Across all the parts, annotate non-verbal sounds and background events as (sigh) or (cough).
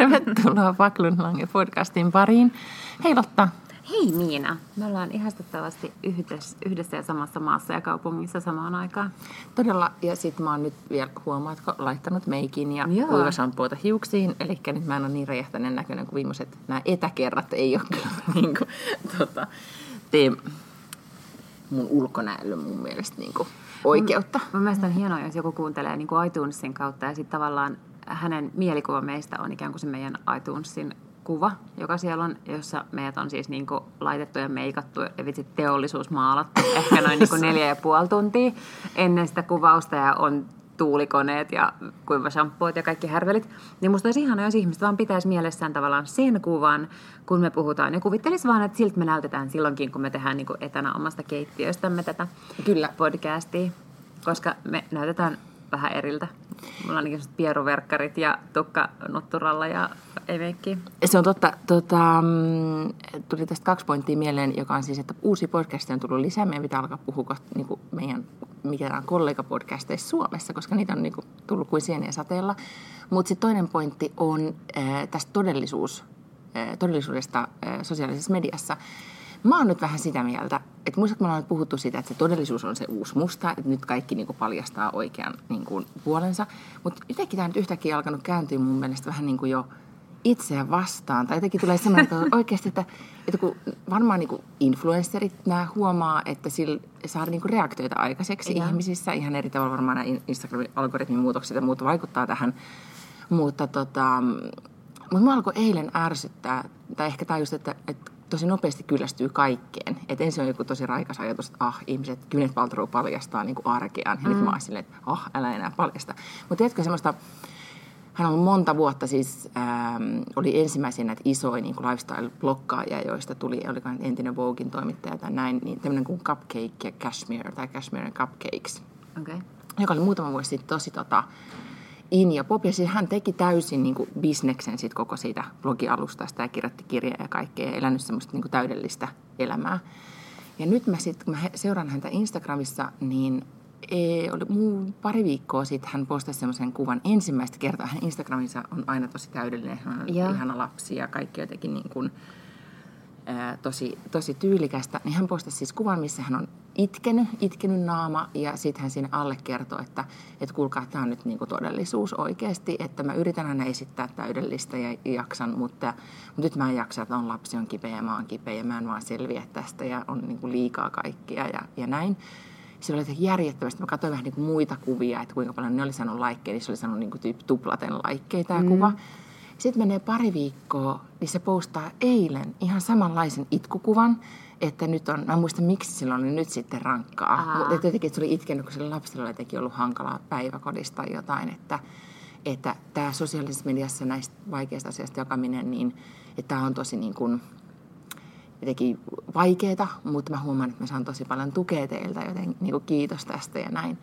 Tervetuloa Paklunlange podcastin pariin. Hei Lotta. Hei Miina. Me ollaan ihastuttavasti yhdessä, yhdessä ja samassa maassa ja kaupungissa samaan aikaan. Todella. Ja sit mä oon nyt vielä, huomaatko, laittanut meikin ja Joo. kuivashampoota hiuksiin. Eli nyt mä en ole niin räjähtäneen näköinen kuin viimeiset. Nämä etäkerrat ei ole kyllä (laughs) niin kuin, tota, tee mun ulkonäölle mun mielestä niin kuin, oikeutta. Mun mielestä on hienoa, jos joku kuuntelee niin kuin iTunesin kautta ja sitten tavallaan hänen mielikuva meistä on ikään kuin se meidän iTunesin kuva, joka siellä on, jossa meidät on siis niin kuin laitettu ja meikattu ja vitsi teollisuus maalattu (coughs) ehkä noin niin kuin neljä ja puoli tuntia ennen sitä kuvausta ja on tuulikoneet ja kuivashampoot ja kaikki härvelit. Niin musta olisi ihanaa, jos ihmiset vaan pitäisi mielessään tavallaan sen kuvan, kun me puhutaan. Ja kuvittelisi vaan, että siltä me näytetään silloinkin, kun me tehdään niin kuin etänä omasta keittiöstämme tätä Kyllä. podcastia, koska me näytetään vähän eriltä. Mulla on ainakin pieruverkkarit ja tukka nutturalla ja ei meikkiä. Se on totta. Tota, mm, tuli tästä kaksi pointtia mieleen, joka on siis, että uusi podcast on tullut lisää. Meidän pitää alkaa puhua kohta niin kuin meidän mikä on kollegapodcasteissa Suomessa, koska niitä on niin kuin, tullut kuin sieniä sateella. Mutta sitten toinen pointti on äh, tästä todellisuus, äh, todellisuudesta äh, sosiaalisessa mediassa. Mä oon nyt vähän sitä mieltä, että muistatko me ollaan puhuttu siitä, että se todellisuus on se uusi musta, että nyt kaikki niin kuin paljastaa oikean niin kuin, puolensa. Mutta jotenkin tämä nyt yhtäkkiä alkanut kääntyä mun mielestä vähän niin kuin jo itseä vastaan. Tai jotenkin tulee semmoinen, että (laughs) oikeasti, että, että kun varmaan niin kuin influencerit nämä huomaa, että sillä saadaan niin kuin reaktioita aikaiseksi Ja. ihmisissä. Ihan eri tavalla varmaan nämä Instagramin algoritmin muutokset ja muut vaikuttaa tähän. Mutta tota, mutta mä alkoi eilen ärsyttää, tai ehkä tajus, että, että tosi nopeasti kyllästyy kaikkeen. Että ensin on joku tosi raikas ajatus, että ah, ihmiset, Kynet Paltrow paljastaa niin arkeaan. Ja mm. nyt mä oon silleen, että ah, älä enää paljasta. Mutta tiedätkö semmoista, hän on monta vuotta siis, ähm, oli ensimmäisiä näitä isoja niin lifestyle-blokkaajia, joista tuli, oliko hän entinen Voguein toimittaja tai näin, niin tämmöinen kuin Cupcake ja Cashmere tai Cashmere and Cupcakes, Okei. Okay. joka oli muutama vuosi sitten tosi tota, in ja pop. Ja siis hän teki täysin niin kuin, bisneksen sit koko siitä blogialustasta ja kirjoitti kirjaa ja kaikkea ja elänyt semmoista niin kuin, täydellistä elämää. Ja nyt mä sitten, kun mä seuraan häntä Instagramissa, niin e, oli muu, pari viikkoa sitten hän postasi semmoisen kuvan ensimmäistä kertaa. Hän Instagramissa on aina tosi täydellinen, hän on Joo. ihana lapsi ja kaikki jotenkin niin kuin, ää, tosi, tosi tyylikästä, niin hän postasi siis kuvan, missä hän on itkenyt, itkenyt naama, ja sitten hän sinne alle kertoo, että, että kuulkaa, tämä on nyt niinku todellisuus oikeasti, että mä yritän aina esittää täydellistä ja jaksan, mutta, mutta nyt mä en jaksa, että on lapsi on kipeä ja mä oon kipeä ja mä en vaan selviä tästä ja on niinku liikaa kaikkia ja, ja näin. Se oli järjettömästi. Mä katsoin vähän niinku muita kuvia, että kuinka paljon ne oli saanut laikkeja, niin se oli saanut niinku tyyppi tuplaten laikkeja tämä mm. kuva. Sitten menee pari viikkoa, niin se postaa eilen ihan samanlaisen itkukuvan, että nyt on, mä en muista miksi sillä oli nyt sitten rankkaa. Aa. Mutta jotenkin, että se oli itkenyt, kun sillä lapsella oli jotenkin ollut hankalaa päiväkodista tai jotain, että, että tämä sosiaalisessa mediassa näistä vaikeista asioista jakaminen, niin että tämä on tosi niin kuin, jotenkin vaikeaa, mutta mä huomaan, että mä saan tosi paljon tukea teiltä, joten niin kuin kiitos tästä ja näin.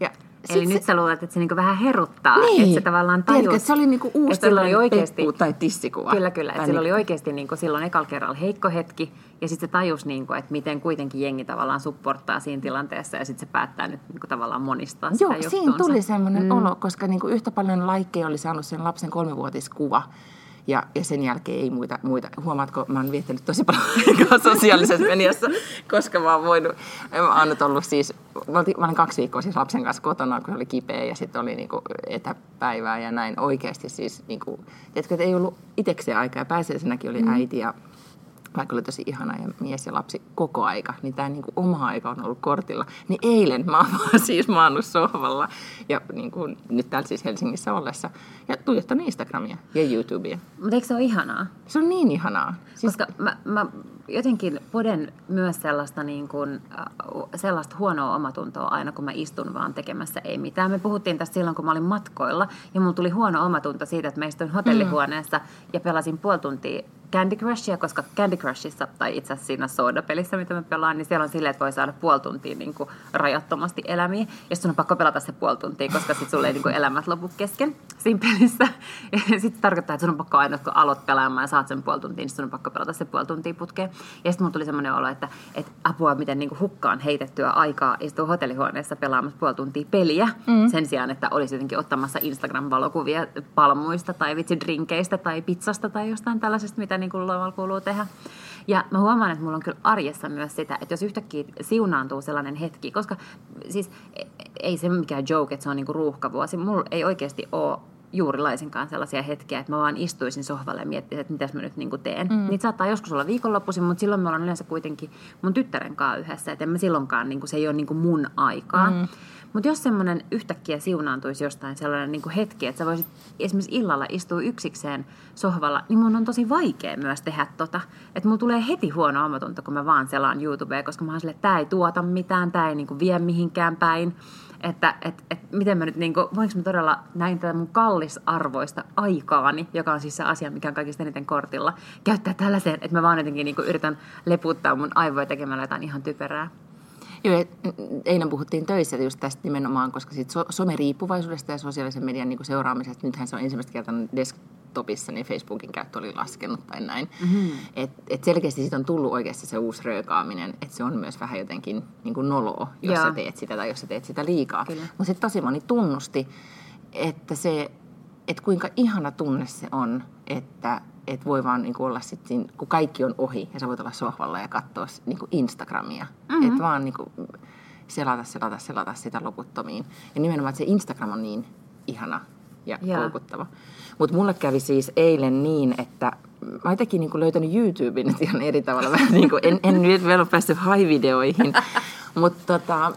Ja Eli sit nyt sä luulet, että se niinku vähän heruttaa, niin. että se tavallaan tajus. Tiedätkö, että se oli niinku uusi että oli oikeasti, tai tissikuva. Kyllä, kyllä. Että sillä niin- oli oikeasti niinku silloin ekalla kerralla heikko hetki, ja sitten se tajus, niinku, että miten kuitenkin jengi tavallaan supporttaa siinä tilanteessa, ja sitten se päättää nyt niinku tavallaan monistaa Joo, sitä siinä juttuunsa. tuli semmoinen mm. olo, koska niinku yhtä paljon laikkeja oli saanut sen lapsen kolmivuotiskuva. Ja, ja sen jälkeen ei muita, muita. Huomaatko, mä oon viettänyt tosi paljon aikaa sosiaalisessa mediassa, koska mä oon voinut, mä oon nyt ollut siis, mä, olin kaksi viikkoa siis lapsen kanssa kotona, kun se oli kipeä ja sitten oli niinku etäpäivää ja näin oikeasti siis, niinku, tiedätkö, että ei ollut itsekseen aikaa ja pääsiäisenäkin oli mm. äiti ja vaikka oli tosi ihana ja mies ja lapsi koko aika, niin tämä niinku oma aika on ollut kortilla. Niin eilen mä oon (laughs) vaan siis maannut sohvalla ja niinku, nyt täällä siis Helsingissä ollessa ja tuijottanut Instagramia ja YouTubea. Mutta eikö se ole ihanaa? Se on niin ihanaa. Siis, Koska mä, mä jotenkin poden myös sellaista, niin kuin, äh, sellaista huonoa omatuntoa aina, kun mä istun vaan tekemässä ei mitään. Me puhuttiin tästä silloin, kun mä olin matkoilla, ja mulla tuli huono omatunto siitä, että mä istuin hotellihuoneessa ja pelasin puoli tuntia Candy Crushia, koska Candy Crushissa, tai itse asiassa siinä Soda-pelissä, mitä me pelaan, niin siellä on silleen, että voi saada puoli tuntia niin kuin rajattomasti elämiä. Ja sun on pakko pelata se puoli tuntia, koska sitten sulle ei niin kuin elämät lopu kesken siinä pelissä. (laughs) Ja sitten tarkoittaa, että sun on pakko aina, kun aloit pelaamaan ja saat sen puoli tuntia, niin sun on pakko pelata se puoli tuntia putkeen. Ja sitten mulla tuli semmoinen olo, että, että apua, miten niin kuin hukkaan heitettyä aikaa istua hotellihuoneessa pelaamassa puoli tuntia peliä, mm. sen sijaan, että olisi jotenkin ottamassa Instagram-valokuvia palmuista tai vitsi drinkeistä tai pizzasta tai jostain tällaisesta, mitä niin kuin lomalla kuuluu tehdä. Ja mä huomaan, että mulla on kyllä arjessa myös sitä, että jos yhtäkkiä siunaantuu sellainen hetki, koska siis e- ei se mikään joke, että se on niinku ruuhkavuosi. Mulla ei oikeasti ole juuri laisinkaan sellaisia hetkiä, että mä vaan istuisin sohvalle ja miettisin, että mitäs mä nyt niin teen. Mm. Niitä saattaa joskus olla viikonloppuisin, mutta silloin me ollaan yleensä kuitenkin mun tyttären kanssa yhdessä, että en mä silloinkaan, niin kuin, se ei ole niin kuin mun aikaa. Mm. Mutta jos semmoinen yhtäkkiä siunaantuisi jostain sellainen niin kuin hetki, että sä voisit esimerkiksi illalla istua yksikseen sohvalla, niin mun on tosi vaikea myös tehdä tota. Että mulla tulee heti huono omatunto, kun mä vaan selaan YouTubea, koska mä oon silleen, että tää ei tuota mitään, tää ei niin kuin vie mihinkään päin. Että et, et, miten mä nyt, niin kuin, voinko mä todella näin tätä mun kallisarvoista aikaani, joka on siis se asia, mikä on kaikista eniten kortilla, käyttää tällaiseen, että mä vaan jotenkin niin kuin, yritän leputtaa mun aivoja tekemällä jotain ihan typerää. Joo, eilen puhuttiin töissä just tästä nimenomaan, koska sit so, someriippuvaisuudesta ja sosiaalisen median niin seuraamisesta, nythän se on ensimmäistä kertaa desktopissa, niin Facebookin käyttö oli laskenut tai näin. Mm-hmm. Et, et selkeästi siitä on tullut oikeasti se uusi röökaaminen, että se on myös vähän jotenkin niin kuin noloa, jos Joo. sä teet sitä tai jos sä teet sitä liikaa. Mutta sitten tosi moni tunnusti, että se, että kuinka ihana tunne se on, että että voi vaan niin kuin olla sit siinä, kun kaikki on ohi ja sä voit olla sohvalla ja katsoa niin kuin Instagramia. Mm-hmm. Että vaan niin kuin selata, selata, selata sitä loputtomiin. Ja nimenomaan, että se Instagram on niin ihana ja yeah. koukuttava. Mutta mulle kävi siis eilen niin, että mä oon jotenkin niin löytänyt YouTuben nyt ihan eri tavalla. Vähän (laughs) niin kuin, en, en nyt vielä ole päässyt high-videoihin. (laughs) Mutta tota,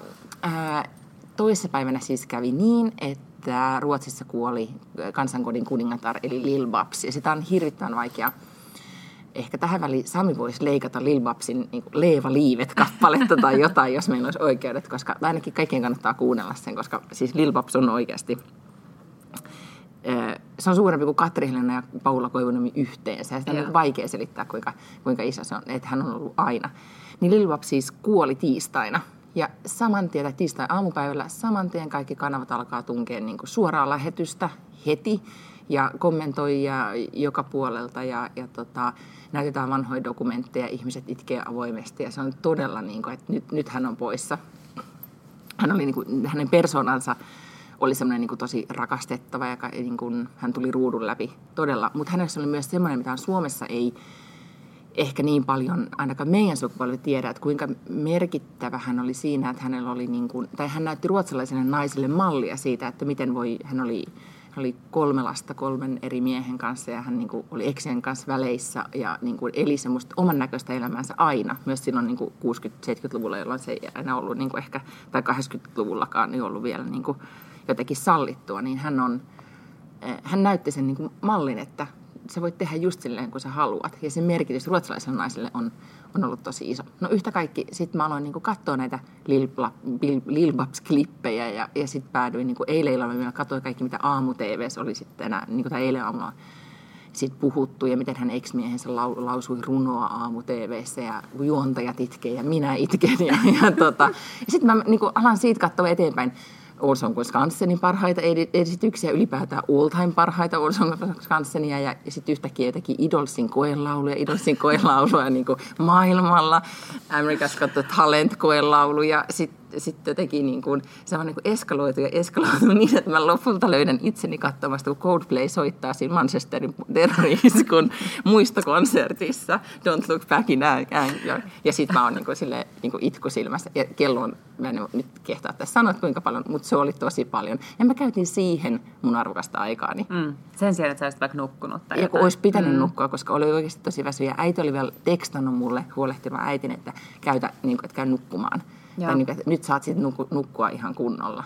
toissapäivänä siis kävi niin, että Ruotsissa kuoli kansankodin kuningatar eli Lil Babs. Ja sitä on hirvittävän vaikea ehkä tähän väliin Sami voisi leikata Lil Babsin niin Leeva Liivet kappaletta tai jotain, jos meillä olisi oikeudet, koska ainakin kaikkien kannattaa kuunnella sen, koska siis Lil Babs on oikeasti se on suurempi kuin Katri Helena ja Paula Koivunemi yhteensä. Ja sitä on niin vaikea selittää, kuinka, kuinka iso se on, että hän on ollut aina. Niin Lil Babs siis kuoli tiistaina ja saman tien, tai tiistai aamupäivällä, saman tien kaikki kanavat alkaa tunkea niin kuin suoraa lähetystä heti ja kommentoijia joka puolelta ja, ja tota, näytetään vanhoja dokumentteja, ihmiset itkee avoimesti ja se on todella niin kuin, että nyt, nyt hän on poissa. Hän oli niin kuin, hänen persoonansa oli semmoinen niin tosi rakastettava ja niin kuin, hän tuli ruudun läpi todella, mutta hänessä oli myös semmoinen, mitä Suomessa ei ehkä niin paljon, ainakaan meidän sukupolvi tiedä, että kuinka merkittävä hän oli siinä, että hänellä oli niin kuin, tai hän näytti ruotsalaisille naisille mallia siitä, että miten voi, hän oli, hän oli kolme lasta kolmen eri miehen kanssa ja hän niin kuin, oli eksien kanssa väleissä ja niin kuin, eli semmoista oman näköistä elämäänsä aina, myös silloin niin 60-70-luvulla, jolloin se ei aina ollut niin kuin ehkä, tai 80-luvullakaan niin ollut vielä niin kuin, jotenkin sallittua, niin hän on, eh, hän näytti sen niin kuin mallin, että sä voit tehdä just silleen, kun sä haluat. Ja sen merkitys ruotsalaiselle naiselle on, on ollut tosi iso. No yhtä kaikki, sitten mä aloin niinku katsoa näitä Lil, Babs-klippejä ja, ja sitten päädyin, niinku eilen illalla mä katsoin kaikki, mitä aamu TVssä oli sitten enää, niinku, tai eilen aamulla sit puhuttu ja miten hän ex-miehensä lau, lausui runoa aamu TVssä ja juontajat itkee ja minä itken. Ja, ja, tota, ja sitten mä niinku, alan siitä katsoa eteenpäin Olson Skansenin parhaita esityksiä, ylipäätään all-time parhaita Olson Skansenia ja, ja sitten yhtäkkiä jotenkin Idolsin koelauluja, Idolsin koelauluja (laughs) niin maailmalla, America's Got the Talent koelaulu ja sitten sitten jotenkin niin kuin, se on niin kuin eskaloitu ja eskaloitu (laughs) niin, että mä lopulta löydän itseni katsomasta, kun Coldplay soittaa siinä Manchesterin terroriiskun (laughs) muistokonsertissa Don't Look Back in Anger. Ja sitten mä oon niin kuin, sille, niin kuin itku silmässä. Ja kello on, mä en nyt kehtaa tässä sanoa kuinka paljon, mutta se oli tosi paljon. Ja mä käytin siihen mun arvokasta aikaani. Mm. Sen sijaan, että sä olisit vaikka nukkunut tai Ja kun olisi pitänyt mm. nukkua, koska oli oikeasti tosi väsy. Ja äiti oli vielä tekstannut mulle huolehtimaan äitin, että, käytä, niin kuin, että käy nukkumaan. Tai niin, että nyt saat sitten nukkua ihan kunnolla.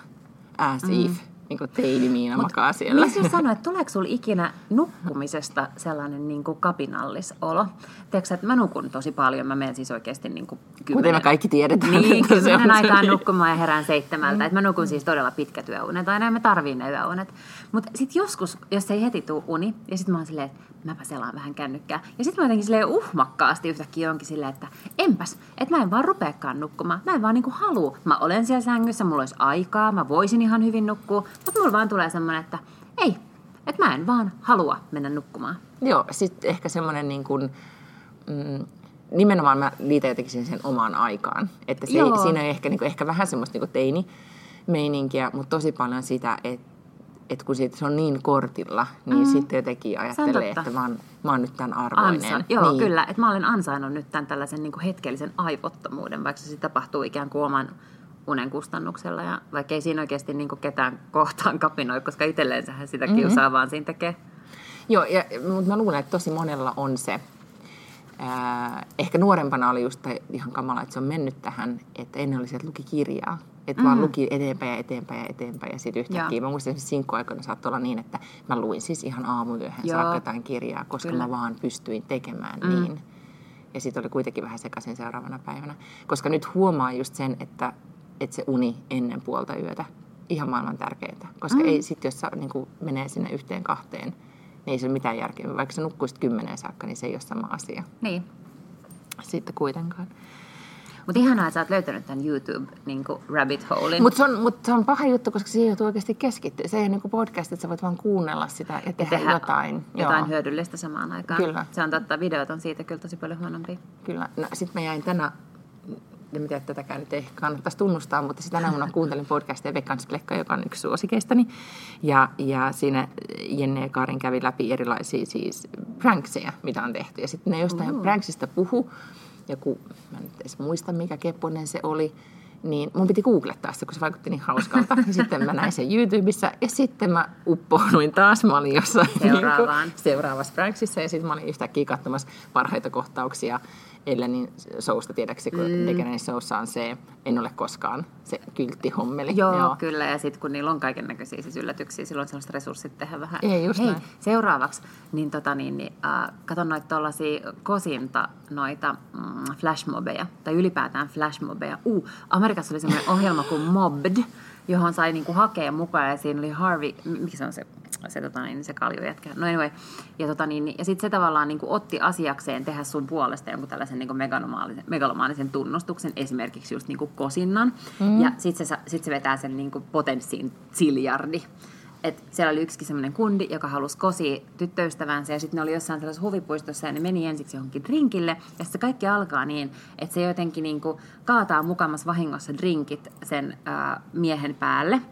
As mm. if niin teini Miina Mut, makaa siellä. Mies jos sanoi, että tuleeko sinulla ikinä nukkumisesta sellainen niin kuin kapinallisolo? Tiedätkö, että mä nukun tosi paljon, mä menen siis oikeasti niin kuin kymmenen... Kuten me kaikki tiedetään. Niin, kymmenen aikaan nukkumaan ja herään seitsemältä. Mm. Et mä nukun siis todella pitkät yöunet, aina mä tarviin ne yöunet. Mutta sitten joskus, jos ei heti tule uni, ja sitten mä oon silleen, että mäpä selaan vähän kännykkää. Ja sitten mä jotenkin silleen uhmakkaasti yhtäkkiä onkin silleen, että enpäs, että mä en vaan rupeakaan nukkumaan. Mä en vaan niinku halua. Mä olen siellä sängyssä, mulla olisi aikaa, mä voisin ihan hyvin nukkua, mutta mulla vaan tulee semmoinen, että ei, että mä en vaan halua mennä nukkumaan. Joo, sitten ehkä semmoinen niin kuin, mm, nimenomaan mä liitän jotenkin sen omaan aikaan. Että se, siinä on ehkä, niin kuin, ehkä vähän semmoista niin teini meininkiä, mutta tosi paljon sitä, että että kun siitä se on niin kortilla, niin mm. sitten jotenkin ajattelee, että mä oon, mä oon nyt tämän arvoinen. Ansa. Joo, niin. kyllä. Että mä olen ansainnut nyt tämän tällaisen niin kuin hetkellisen aivottomuuden, vaikka se tapahtuu ikään kuin oman unen kustannuksella. Ja vaikka ei siinä oikeasti niin kuin ketään kohtaan kapinoi, koska itselleensähän sitä mm-hmm. kiusaa vaan siinä tekee. Joo, ja, mutta mä luulen, että tosi monella on se. Ää, ehkä nuorempana oli just ihan kamala, että se on mennyt tähän, että ennen oli se, että luki kirjaa. Että mm. vaan luki eteenpäin ja eteenpäin ja eteenpäin. Ja sitten yhtäkkiä, Joo. mä muistan että sinkkuaikoina saattoi olla niin, että mä luin siis ihan aamuyöhön Joo. saakka jotain kirjaa, koska Kyllä. mä vaan pystyin tekemään mm. niin. Ja sitten oli kuitenkin vähän sekaisin seuraavana päivänä. Koska nyt huomaa just sen, että, että se uni ennen puolta yötä, ihan maailman tärkeintä. Koska mm. ei sitten, jos se niin menee sinne yhteen kahteen, niin ei se ole mitään järkeä. Vaikka sä nukkuisit kymmeneen saakka, niin se ei ole sama asia. Niin. Sitten kuitenkaan. Mutta ihanaa, että sä oot löytänyt tämän YouTube niin rabbit holein. Mutta se, on, mut se on paha juttu, koska siihen joutuu oikeasti keskittyä. Se ei ole niin podcast, että sä voit vaan kuunnella sitä ja tehdä, tehdä jotain. Jotain Joo. hyödyllistä samaan aikaan. Kyllä. Se on totta, videot on siitä kyllä tosi paljon huonompia. Kyllä. No, Sitten mä jäin tänä en tiedä, että tätäkään nyt ei kannattaisi tunnustaa, mutta sitä vuonna kuuntelin podcastia Vekkans Plekka, joka on yksi suosikeistani. Ja, ja siinä Jenne ja Karin kävi läpi erilaisia siis prankseja, mitä on tehty. Ja sitten ne jostain uh. pranksista puhu, joku, mä en nyt edes muista mikä kepponen se oli, niin mun piti googlettaa sitä, kun se vaikutti niin hauskalta. Ja sitten mä näin sen YouTubessa ja sitten mä uppouduin taas. Mä olin jossain Seuraavaan. Niin seuraavassa Pranksissa ja sitten mä olin yhtäkkiä katsomassa parhaita kohtauksia Ellenin showsta, tiedäksi, kun mm. Degenerin showssa on se, en ole koskaan, se kylttihommeli. Joo, Joo. kyllä, ja sitten kun niillä on kaiken näköisiä siis yllätyksiä, silloin on sellaiset resurssit tehdä vähän. Ei, just Hei, näin. seuraavaksi, niin, tota, niin, niin äh, katon noita tuollaisia kosinta, noita mm, flashmobeja, tai ylipäätään flashmobeja. Uh, Amerikassa oli semmoinen ohjelma kuin Mobbed, johon sai niinku hakea mukaan, ja siinä oli Harvey, mikä se on se se, tota, niin, se jätkä. No anyway. Ja, tota, niin, ja sitten se tavallaan niin kuin, otti asiakseen tehdä sun puolesta jonkun tällaisen niin kuin megalomaanisen, megalomaanisen tunnustuksen, esimerkiksi just niin kuin kosinnan. Mm. Ja sitten se, sit se vetää sen niin kuin, potenssiin siljardi. Et siellä oli yksikin semmoinen kundi, joka halusi kosi tyttöystävänsä ja sitten ne oli jossain sellaisessa huvipuistossa ja ne meni ensiksi johonkin drinkille. Ja sitten kaikki alkaa niin, että se jotenkin niinku kaataa mukamas vahingossa drinkit sen ää, miehen päälle –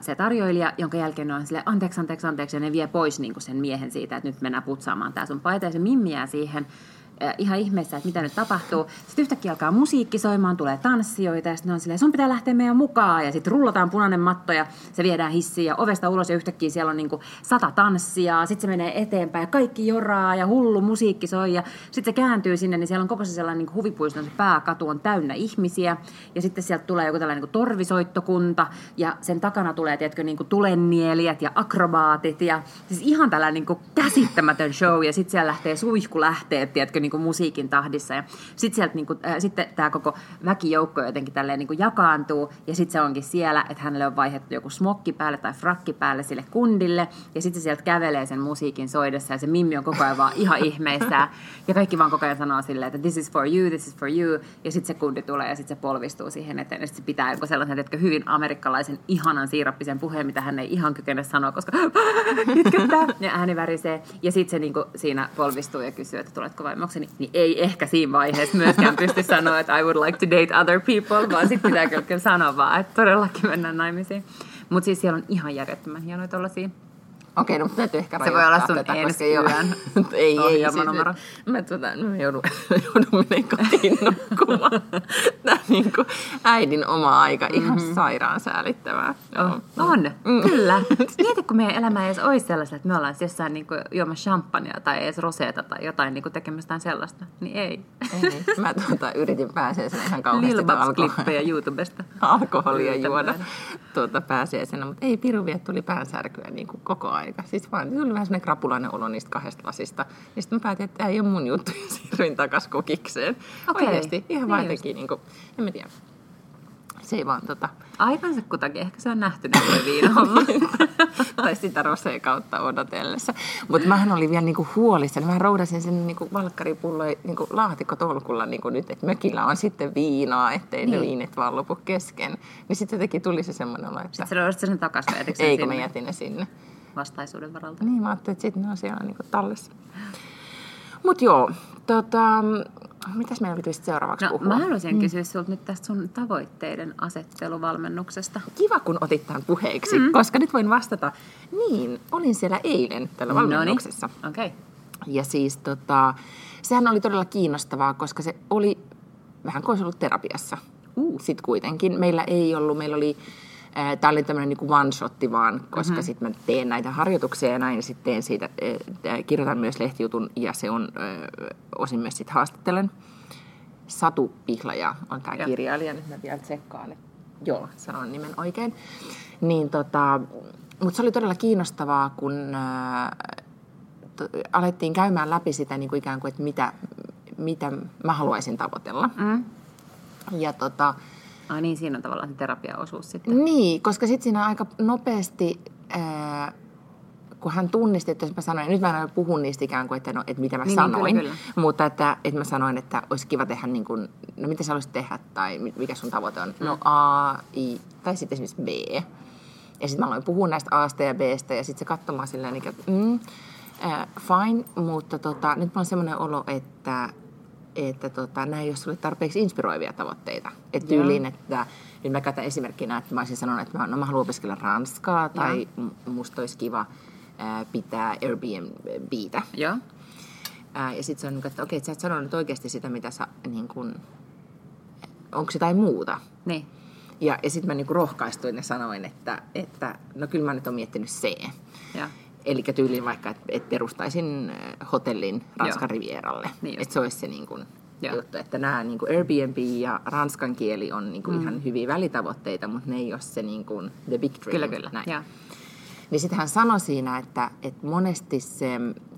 se tarjoilija, jonka jälkeen ne on sille anteeksi, anteeksi, anteeksi, ja ne vie pois niin sen miehen siitä, että nyt mennään putsaamaan tämä sun paita, ja se mimmi jää siihen ihan ihmeessä, että mitä nyt tapahtuu. Sitten yhtäkkiä alkaa musiikki soimaan, tulee tanssijoita ja sitten on silleen, sun pitää lähteä meidän mukaan ja sitten rullataan punainen matto ja se viedään hissiin ja ovesta ulos ja yhtäkkiä siellä on niinku sata tanssia, sitten se menee eteenpäin ja kaikki joraa ja hullu musiikki soi ja sitten se kääntyy sinne, niin siellä on koko se sellainen niinku huvipuiston se pääkatu on täynnä ihmisiä. Ja sitten sieltä tulee joku tällainen niinku torvisoittokunta ja sen takana tulee, tiedätkö, niinku tulennielijät ja akrobaatit ja siis ihan tällainen niinku käsittämätön show. Ja sitten siellä lähtee suihku lähtee, tiedätkö, niin kuin musiikin tahdissa. Ja sitten sieltä kuin, äh, sitten tämä koko väkijoukko jotenkin tälleen niin kuin jakaantuu. Ja sitten se onkin siellä, että hänelle on vaihdettu joku smokki päälle tai frakki päälle sille kundille. Ja sitten se sieltä kävelee sen musiikin soidessa ja se mimmi on koko ajan vaan ihan ihmeissään ja kaikki vaan koko ajan sanoo silleen, että this is for you, this is for you. Ja sitten se kundi tulee ja sitten se polvistuu siihen eteen. Ja sitten se pitää joku sellaisen, että hyvin amerikkalaisen ihanan siirappisen puheen, mitä hän ei ihan kykene sanoa, koska (laughs) itkettää ja ääni värisee. Ja sitten se niin kuin siinä polvistuu ja kysyy, että tuletko vaimoksi niin, niin ei ehkä siinä vaiheessa myöskään pysty sanoa, että I would like to date other people, vaan sitten pitää kyllä sanoa vaan, että todellakin mennään naimisiin. Mutta siis siellä on ihan järjettömän hienoja tuollaisia Okei, no mutta täytyy ehkä Se voi olla sun tätä, ensi ei yön (laughs) ei, ei, siis ohjelmanumero. nyt- Mä, tuota, mä joudun, (laughs) joudun menemään kotiin nukkumaan. (laughs) Tämä niin kuin äidin oma aika, ihan sairaan säälittävää. Oh, on, kyllä. Mieti, kun meidän elämä ei edes olisi sellaista, että me ollaan jossain niin kuin, juomassa champagnea tai edes roseeta tai jotain niin kuin tekemästään sellaista. Niin ei. Ei, mä tuota, yritin pääsiäisenä ihan kauheasti Lil tuota alko- klippejä YouTubesta. alkoholia juoda tuota, pääsiäisenä, mutta ei piru vielä tuli päänsärkyä niin kuin koko aika. Siis vaan tuli vähän semmoinen krapulainen olo niistä kahdesta lasista. Ja sitten mä päätin, että tämä ei ole mun juttu (laughs) ja siirryin takas kokikseen. Okei, Oikeasti, ihan niin vaan jotenkin, niin kuin, en mä tiedä. Se ei vaan tota, Aikansa kutakin, ehkä se on nähty toi viinahomma. (laughs) tai sitä roseen kautta odotellessa. Mutta mähän olin vielä niinku huolissani. Mä roudasin sen niinku valkkaripullo niinku laatikkotolkulla niinku nyt, että mökillä on sitten viinaa, ettei niin. ne viinit vaan lopu kesken. Niin sitten jotenkin tuli se semmoinen olo, että Sitten sä sen takaisin eikö mä jätin ne sinne. Vastaisuuden varalta. Niin mä ajattelin, että sitten ne on siellä niinku tallessa. Mut joo, tota, mitäs meidän pitäisi seuraavaksi No, puhua? mä haluaisin kysyä sulta nyt tästä sun tavoitteiden asetteluvalmennuksesta. Kiva, kun otit tämän puheeksi, mm. koska nyt voin vastata. Niin, olin siellä eilen tällä valmennuksessa. Okei. Okay. Ja siis tota, sehän oli todella kiinnostavaa, koska se oli vähän kuin olisi ollut terapiassa. Uh. Sitten kuitenkin. Meillä ei ollut, meillä oli, tämä oli tämmöinen niin one-shotti vaan, koska mm-hmm. sitten mä teen näitä harjoituksia ja näin, ja sitten teen siitä, kirjoitan myös lehtijutun, ja se on, osin myös sitten haastattelen. Satu Pihlaja on tämä kirjailija, nyt mä vielä tsekkaan, että joo, sanon nimen oikein. Niin tota, mutta se oli todella kiinnostavaa, kun äh, to- alettiin käymään läpi sitä niin kuin ikään kuin, että mitä, mitä mä haluaisin tavoitella. Mm. Ja tota, Ai niin, siinä on tavallaan se terapiaosuus sitten. niin, koska sitten siinä aika nopeasti, ää, kun hän tunnisti, että jos mä sanoin, nyt mä en puhu niistä ikään kuin, että, no, että mitä mä Niin, niin, sanoin, kyllä, mutta että, että mä sanoin, että olisi kiva tehdä niin kuin, no mitä sä haluaisit tehdä tai mi- mikä sun tavoite on. No A, I tai sitten esimerkiksi B. Ja sitten mä aloin puhua näistä Asta ja Bstä ja sitten se katsomaan silleen, niin, että mm, äh, fine, mutta tota, nyt mulla on semmoinen olo, että että tota, nämä ei ole sulle tarpeeksi inspiroivia tavoitteita. Että Joo. tyyliin, että nyt mä käytän esimerkkinä, että mä olisin sanonut, että mä, no, mä haluan opiskella ranskaa tai m- musta olisi kiva ää, pitää Airbnbtä. Joo. Ää, ja sitten se on, niin kuin, että okei, että sä et sanonut oikeasti sitä, mitä sä, niin kuin, onko se jotain muuta. Niin. Ja, ja sitten mä niin kuin rohkaistuin ja sanoin, että, että no kyllä mä nyt oon miettinyt C. Joo. Eli tyyliin vaikka, että et perustaisin äh, hotellin Ranskan rivieralle. Niin että se olisi se niin kuin, juttu, että nämä niin kuin Airbnb ja ranskan kieli on niin kuin mm. ihan hyviä välitavoitteita, mutta ne ei ole se niin kuin the big dream. Kyllä, kyllä. Näin. Joo. Niin sitten hän sanoi siinä, että, että monesti se,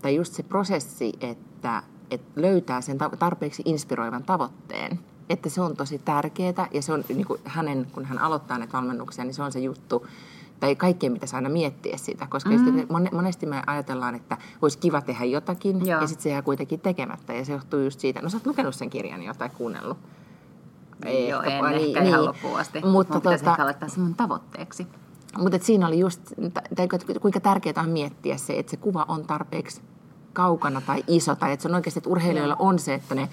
tai just se prosessi, että, että löytää sen ta- tarpeeksi inspiroivan tavoitteen, että se on tosi tärkeää ja se on niin kuin hänen, kun hän aloittaa näitä valmennuksia, niin se on se juttu, tai kaikkien pitäisi aina miettiä sitä, koska mm. monesti me ajatellaan, että olisi kiva tehdä jotakin Joo. ja sitten se jää kuitenkin tekemättä ja se johtuu just siitä, no sä oot lukenut sen kirjan jo tai kuunnellut. Ei Joo, ehkä- en niin, ehkä ihan niin. loppuun asti. Mutta Mun pitäisi tota- ehkä laittaa se mun tavoitteeksi. mutta et siinä oli just, tai kuinka tärkeää on miettiä se, että se kuva on tarpeeksi kaukana tai iso, tai että se on oikeasti, että urheilijoilla on se, että ne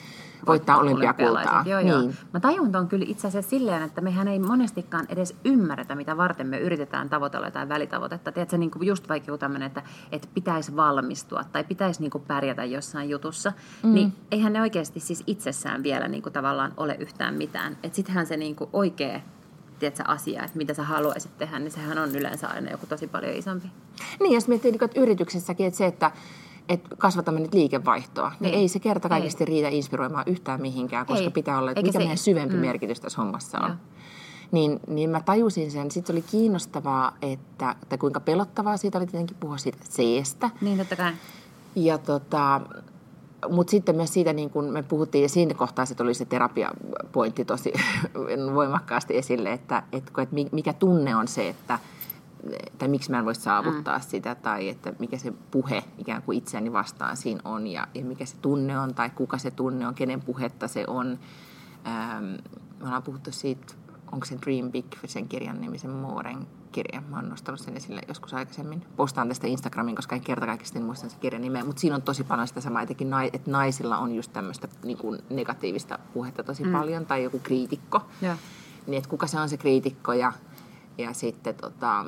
voittaa olympiakultaa. Joo, joo. Niin. Mä tajun on kyllä itse asiassa silleen, että mehän ei monestikaan edes ymmärretä, mitä varten me yritetään tavoitella jotain välitavoitetta. Tiedätkö, niin kuin just vaikka joku tämmöinen, että, että pitäisi valmistua tai pitäisi niin kuin pärjätä jossain jutussa, mm. niin eihän ne oikeasti siis itsessään vielä niin kuin tavallaan ole yhtään mitään. Että sittenhän se niin kuin oikea tiedätkö, asia, että mitä sä haluaisit tehdä, niin sehän on yleensä aina joku tosi paljon isompi. Niin, jos miettii niin kuin, että yrityksessäkin, että se, että että kasvatamme nyt liikevaihtoa, niin, Niin. ei se kerta kaikesti riitä inspiroimaan yhtään mihinkään, koska Ei. pitää olla, että Eikä mikä se- meidän syvempi mm. merkitys tässä hommassa on. Niin, niin mä tajusin sen. Sitten se oli kiinnostavaa, että, että kuinka pelottavaa siitä oli tietenkin puhua siitä seestä. Niin totta kai. Ja tota, mutta sitten myös siitä, niin kun me puhuttiin, ja siinä kohtaa se tuli se terapiapointti tosi (laughs) voimakkaasti esille, että, että, mikä tunne on se, että tai miksi mä en voi saavuttaa mm. sitä, tai että mikä se puhe ikään kuin itseäni vastaan siinä on, ja, ja mikä se tunne on, tai kuka se tunne on, kenen puhetta se on. Ähm, me ollaan puhuttu siitä, onko se Dream Big, sen kirjan nimi, sen Mooren kirja. Mä oon nostanut sen esille joskus aikaisemmin. Postaan tästä Instagramiin, koska en kerta kaikista en muista sen kirjan nimeä. Mutta siinä on tosi paljon sitä samaa, etenkin nai- että naisilla on just tämmöistä niin kuin negatiivista puhetta tosi mm. paljon, tai joku kriitikko. Joo. Niin, että kuka se on se kriitikko ja, ja sitten tota,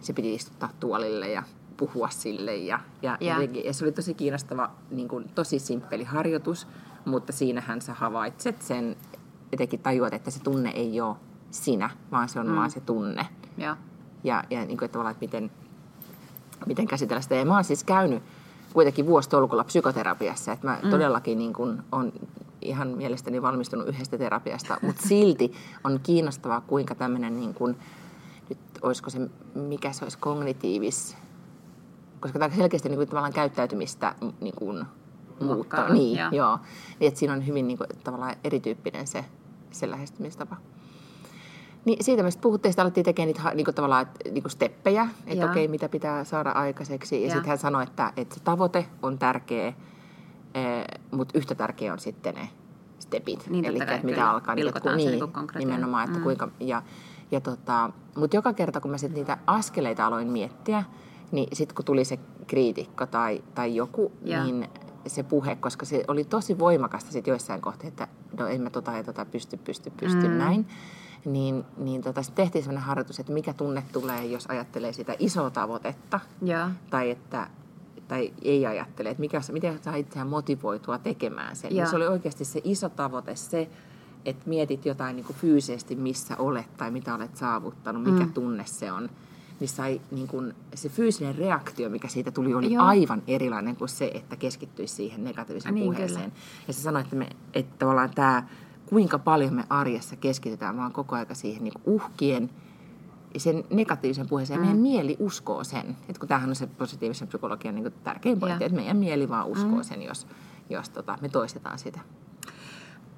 se piti istuttaa tuolille ja puhua sille. Ja, ja, Ja. jotenkin- ja se oli tosi kiinnostava, niin kuin, tosi simppeli harjoitus, mutta siinähän sä havaitset sen, jotenkin tajuat, että se tunne ei ole sinä, vaan se on mm. vaan se tunne. Joo. Ja, ja niin kuin, että tavallaan, että miten, miten käsitellä sitä. Ja mä oon siis käynyt kuitenkin vuositolkulla psykoterapiassa, että mä mm. todellakin niin kuin on ihan mielestäni valmistunut yhdestä terapiasta, mutta (laughs) silti on kiinnostavaa, kuinka tämmöinen, niin kuin, olisiko se, mikä se olisi, kognitiivis, koska tämä selkeästi niin kuin, tavallaan käyttäytymistä niin kuin, muuttaa. Niin, joo. joo. Niin, että siinä on hyvin niin kuin, tavallaan erityyppinen se, se lähestymistapa. Niin siitä me sitten puhuttiin, että alettiin tekemään niitä niinku tavallaan et, niinku steppejä, että okei, mitä pitää saada aikaiseksi. Ja Joo. sitten hän sanoi, että, että se tavoite on tärkeä, mutta yhtä tärkeä on sitten ne stepit. Niin, Eli että mitä alkaa. Niin, että niin, niinku konkretiaan. nimenomaan, että Mm. kuinka... Ja, ja tota, mutta joka kerta, kun mä sitten niitä askeleita aloin miettiä, niin sitten kun tuli se kriitikko tai, tai joku, Joo. niin se puhe, koska se oli tosi voimakasta sitten joissain kohtaa, että no en mä tota ja tota pysty, pysty, pysty, Mm. näin. Niin, niin tota, sit tehtiin sellainen harjoitus, että mikä tunne tulee, jos ajattelee sitä isoa tavoitetta, Joo. tai että tai ei ajattele, että mikä, miten saa itseään motivoitua tekemään sen. Niin se oli oikeasti se iso tavoite, se, että mietit jotain niin kuin fyysisesti, missä olet tai mitä olet saavuttanut, mikä Mm. tunne se on. Niin sai, niin kuin, se fyysinen reaktio, mikä siitä tuli, oli Joo. aivan erilainen kuin se, että keskittyisi siihen negatiiviseen Niin, puheeseen. Ja se sanoi, että, me, että tavallaan tämä, kuinka paljon me arjessa keskitytään vaan koko aika siihen niin uhkien sen negatiivisen puheeseen. Mm. Meidän mieli uskoo sen. Että kun tämähän on se positiivisen psykologian niin tärkein pointti, että meidän mieli vaan uskoo mm. sen, jos, jos tota, me toistetaan sitä.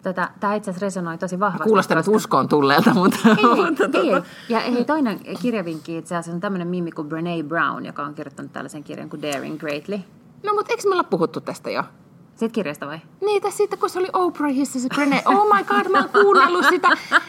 Tätä, tämä itse asiassa resonoi tosi vahvasti. Kuulostaa nyt koska- uskoon tulleelta, mutta... Ei, (laughs) mutta tota- ei. Ja hei, toinen kirjavinkki itse asiassa on tämmöinen mimmi kuin Brene Brown, joka on kirjoittanut tällaisen kirjan kuin Daring Greatly. No mutta eikö me olla puhuttu tästä jo? Siitä kirjasta vai? Niitä siitä, kun se oli Oprahissa se Brené. Oh my god, mä oon kuunnellut sitä.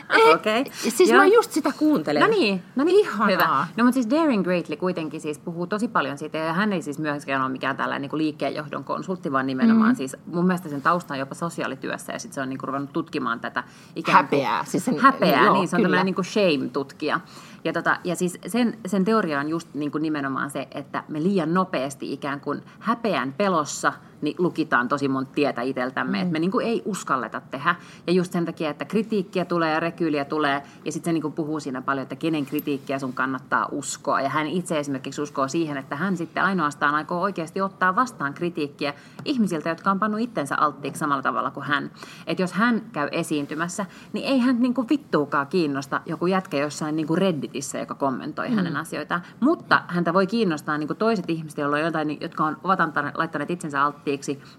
Ei, Okei. Siis Joo. mä just sitä kuuntelen. No niin, no niin, Ihanaa. hyvä. No mutta siis Daring Greatly kuitenkin siis puhuu tosi paljon siitä, ja hän ei siis myöskään ole mikään tällainen niin liikkeenjohdon konsultti, vaan nimenomaan mm. siis mun mielestä sen tausta on jopa sosiaalityössä, ja sitten se on niin kuin ruvennut tutkimaan tätä ikään kuin... Häpeää, siis sen- häpeää, joo, niin se on kyllä. tämmöinen niin kuin shame-tutkija. Ja, tota, ja siis sen, sen teoria on just niin kuin nimenomaan se, että me liian nopeasti ikään kuin häpeän pelossa niin lukitaan tosi monta tietä itseltämme, mm. että me niin kuin ei uskalleta tehdä. Ja just sen takia, että kritiikkiä tulee ja rekyyliä tulee, ja sitten se niin kuin puhuu siinä paljon, että kenen kritiikkiä sun kannattaa uskoa. Ja hän itse esimerkiksi uskoo siihen, että hän sitten ainoastaan aikoo oikeasti ottaa vastaan kritiikkiä ihmisiltä, jotka on pannut itsensä alttiiksi samalla tavalla kuin hän. Että jos hän käy esiintymässä, niin ei hän niin kuin vittuukaan kiinnosta joku jätkä jossain niin kuin Redditissä, joka kommentoi mm. hänen asioitaan. Mutta häntä voi kiinnostaa niin kuin toiset ihmiset, joilla on jotain, jotka on, ovat antaneet, laittaneet itsensä alttiiksi,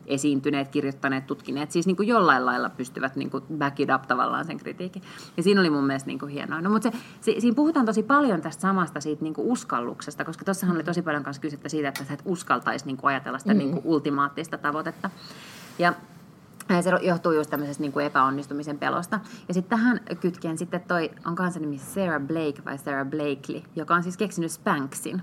esiintyneet, kirjoittaneet, tutkineet, siis niin kuin jollain lailla pystyvät niin kuin back it up tavallaan sen kritiikin. Ja siinä oli mun mielestä niin kuin hienoa. No, mutta se, se, siinä puhutaan tosi paljon tästä samasta siitä niin kuin uskalluksesta, koska tuossahan oli tosi paljon kanssa kysyttä siitä, että sä et uskaltaisi niin kuin ajatella sitä mm. niin kuin ultimaattista tavoitetta. Ja ja se johtuu just tämmöisestä niin kuin epäonnistumisen pelosta. Ja sitten tähän kytkien sitten toi, on kanssa nimi Sarah Blake vai Sarah Blakely, joka on siis keksinyt Spanksin.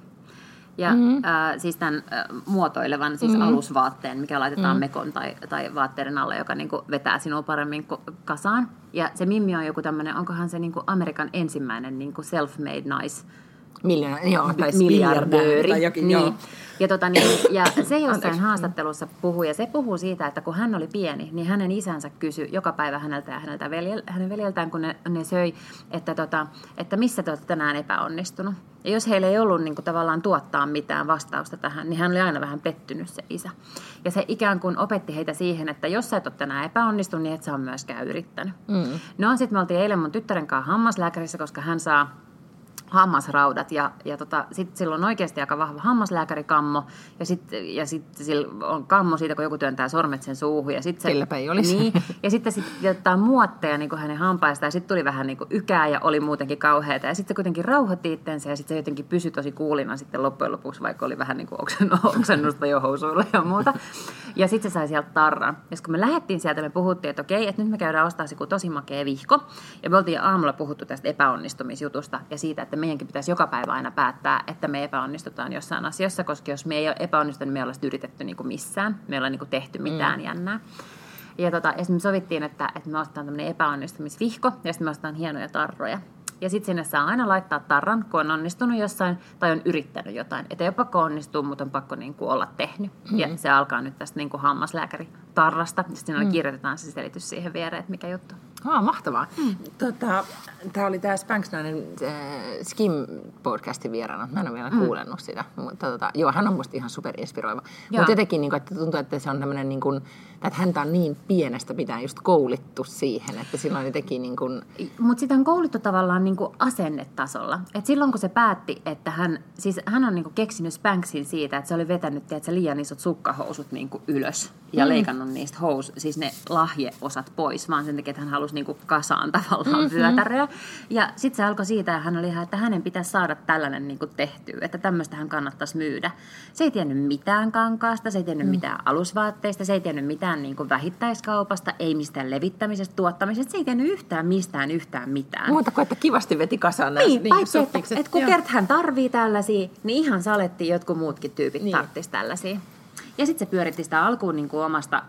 Ja mm-hmm. äh, siis tämän äh, muotoilevan siis mm-hmm. alusvaatteen, mikä laitetaan mm-hmm. mekon tai, tai vaatteiden alle, joka niin kuin vetää sinua paremmin ko- kasaan. Ja se Mimmi on joku tämmöinen, onkohan se niin kuin Amerikan ensimmäinen niin kuin self-made naise Miljoona, joo, tai miljardööri. Tai jokin, niin. joo. Ja, tota, niin, ja se (coughs) jossain Anteeksi. haastattelussa puhui, ja se puhuu siitä, että kun hän oli pieni, niin hänen isänsä kysyi joka päivä häneltä ja häneltä veljel, hänen veljeltään, kun ne, ne söi, että, tota, että missä te olette tänään epäonnistunut. Ja jos heillä ei ollut niin kuin, tavallaan tuottaa mitään vastausta tähän, niin hän oli aina vähän pettynyt se isä. Ja se ikään kuin opetti heitä siihen, että jos sä et ole tänään epäonnistunut, niin et sä ole myöskään yrittänyt. Mm. No sitten me oltiin eilen mun tyttären kanssa hammaslääkärissä, koska hän saa hammasraudat ja, ja tota, sitten sillä on oikeasti aika vahva hammaslääkärikammo ja sitten ja sit sillä on kammo siitä, kun joku työntää sormet sen suuhun. Ja sit se, Kelläpä ei olisi. Niin, ja sitten sit ottaa muotteja niin hänen hampaista ja sitten tuli vähän niin ykää ja oli muutenkin kauheata. Ja sitten se kuitenkin rauhoitti itsensä ja sitten se jotenkin pysyi tosi kuulina sitten loppujen lopuksi, vaikka oli vähän niin kuin oksen- (laughs) oksennusta jo housuilla ja muuta. Ja sitten se sai sieltä tarran. Ja kun me lähdettiin sieltä, me puhuttiin, että okei, että nyt me käydään ostaa se tosi makea vihko. Ja me oltiin aamulla puhuttu tästä epäonnistumisjutusta ja siitä, että meidänkin pitäisi joka päivä aina päättää, että me epäonnistutaan jossain asiassa, koska jos me ei ole epäonnistunut, niin me ei olla yritetty niin kuin missään. Me ei olla niin kuin tehty mitään mm. jännää. Ja, tota, ja sitten me sovittiin, että, että me ostetaan tämmöinen epäonnistumisvihko ja sitten me ostetaan hienoja tarroja. Ja sitten sinne saa aina laittaa tarran, kun on onnistunut jossain tai on yrittänyt jotain. Että ei ole pakko onnistua, mutta on pakko niin kuin olla tehnyt. Mm. Ja se alkaa nyt tästä niin kuin hammaslääkäritarrasta. Sitten siinä mm. kirjoitetaan se selitys siihen viereen, että mikä juttu. Ah, mahtavaa. Mm. Tota, tämä oli tämä Spanksnainen äh, Skim-podcastin vieraana. Mä en ole vielä mm. kuulennut sitä. Mutta tota, joo, hän on musta ihan superinspiroiva. Mutta jotenkin niin kuin, että tuntuu, että se on tämmöinen, niin kuin, että häntä on niin pienestä pitää just koulittu siihen, että silloin jotenkin niin kuin... Mutta sitä on koulittu tavallaan niin kuin asennetasolla. Et silloin kun se päätti, että hän, siis hän on niin kuin keksinyt Spanksin siitä, että se oli vetänyt tiedätkö, liian isot sukkahousut niin kuin ylös ja mm. leikannut niistä hous, siis ne lahjeosat pois, vaan sen takia, että hän halusi niin kuin kasaan tavallaan mm-hmm. vyötäröä. Ja sitten se alkoi siitä, että hän oli ihan, että hänen pitäisi saada tällainen niin kuin tehtyä, että tämmöistä hän kannattaisi myydä. Se ei tiennyt mitään kankaasta, se ei tiennyt mm. mitään alusvaatteista, se ei tiennyt mitään niin kuin vähittäiskaupasta, ei mistään levittämisestä, tuottamisesta, se ei tiennyt yhtään mistään yhtään mitään. Muuta kuin, että kivasti veti kasaan niin, niin paitsi, että, että kun kert hän tarvii tällaisia, niin ihan salettiin jotkut muutkin tyypit niin. tarttisi tällaisia. Ja sitten se pyöritti sitä alkuun niin kuin omasta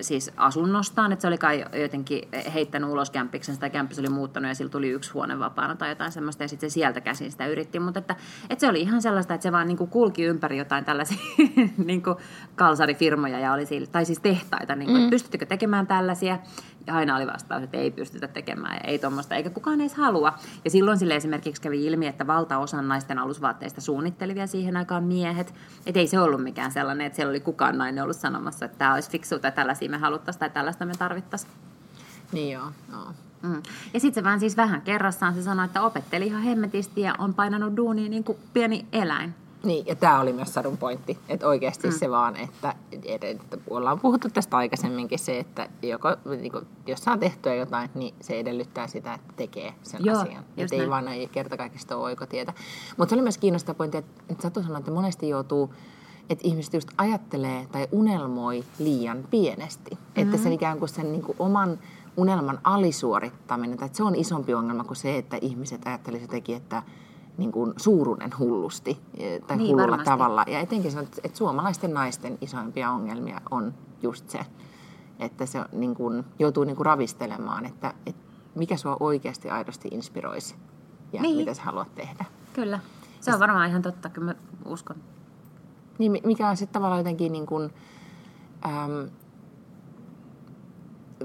siis asunnostaan, että se oli kai jotenkin heittänyt ulos kämppiksen, tai kämppis oli muuttanut ja sillä tuli yksi huone vapaana tai jotain semmoista, ja sitten se sieltä käsin sitä yritti, mutta että, että se oli ihan sellaista, että se vaan niin kuin kulki ympäri jotain tällaisia (laughs) niin kuin kalsarifirmoja, ja oli sillä, tai siis tehtaita, niin kuin, mm. että pystyttekö tekemään tällaisia, aina oli vastaus, että ei pystytä tekemään ja ei tuommoista, eikä kukaan edes halua. Ja silloin sille esimerkiksi kävi ilmi, että valtaosa naisten alusvaatteista suunnittelivia siihen aikaan miehet. Että ei se ollut mikään sellainen, että siellä oli kukaan nainen ollut sanomassa, että tämä olisi fiksu tai tällaisia me haluttaisiin tai tällaista me tarvittaisiin. Niin joo, joo. Mm. Ja sitten se vaan siis vähän kerrassaan se sanoi, että opetteli ihan hemmetisti ja on painanut duunia niin kuin pieni eläin. Niin, ja tämä oli myös Sadun pointti, että oikeasti mm. se vaan, että, että ollaan puhuttu tästä aikaisemminkin se, että joko, niin kuin, jos saa tehtyä jotain, niin se edellyttää sitä, että tekee sen Joo, asian. Että ei vaan ei kerta kaikista ole oikotietä. Mutta se oli myös kiinnostava pointti, että, että Satu sanoi, että monesti joutuu että ihmiset just ajattelee tai unelmoi liian pienesti. Mm-hmm. Että sen ikään kuin sen niin kuin oman unelman alisuorittaminen, että se on isompi ongelma kuin se, että ihmiset ajattelisivat jotenkin, että niin kuin suuruuden hullusti e, tai niin, hullulla varmasti. tavalla. Ja etenkin sanon, että suomalaisten naisten isoimpia ongelmia on just se, että se niin kuin, joutuu niin kuin ravistelemaan, että, että mikä sua oikeasti aidosti inspiroisi ja niin. mitä sä haluat tehdä. Kyllä, se on varmaan ihan totta, kyllä mä uskon. Niin, mikä on sitten tavallaan jotenkin niin kuin, äm,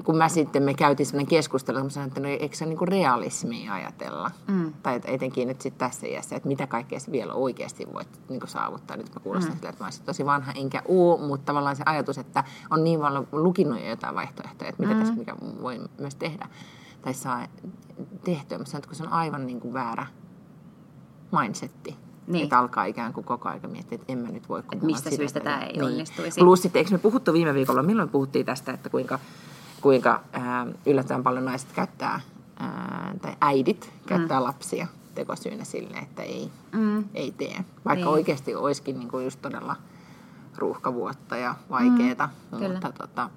kun mä sitten, me käytiin sellainen keskustelu, että sanoin, että no, eikö se niin kuin realismia ajatella? Mm. Tai etenkin nyt sitten tässä iässä, että mitä kaikkea se vielä oikeasti voit niin kuin saavuttaa. Nyt mä kuulostan mm. sitä, että mä olisin tosi vanha enkä uu, mutta tavallaan se ajatus, että on niin paljon lukinut jo jotain vaihtoehtoja, että mitä mm. tässä mikä voi myös tehdä tai saa tehtyä. Mä sanon, että kun se on aivan niin kuin väärä mindsetti. Niin. Että alkaa ikään kuin koko ajan miettiä, että en mä nyt voi... Mistä syystä tämä ei niin. onnistuisi. Plus sitten, eikö me puhuttu viime viikolla, milloin puhuttiin tästä, että kuinka kuinka ää, yllättävän paljon naiset käyttää, ää, tai äidit käyttää mm. lapsia tekosyynä sille, että ei, mm. ei tee. Vaikka niin. oikeasti olisikin niin kuin just todella ruuhkavuotta ja vaikeeta, mm. mutta tota,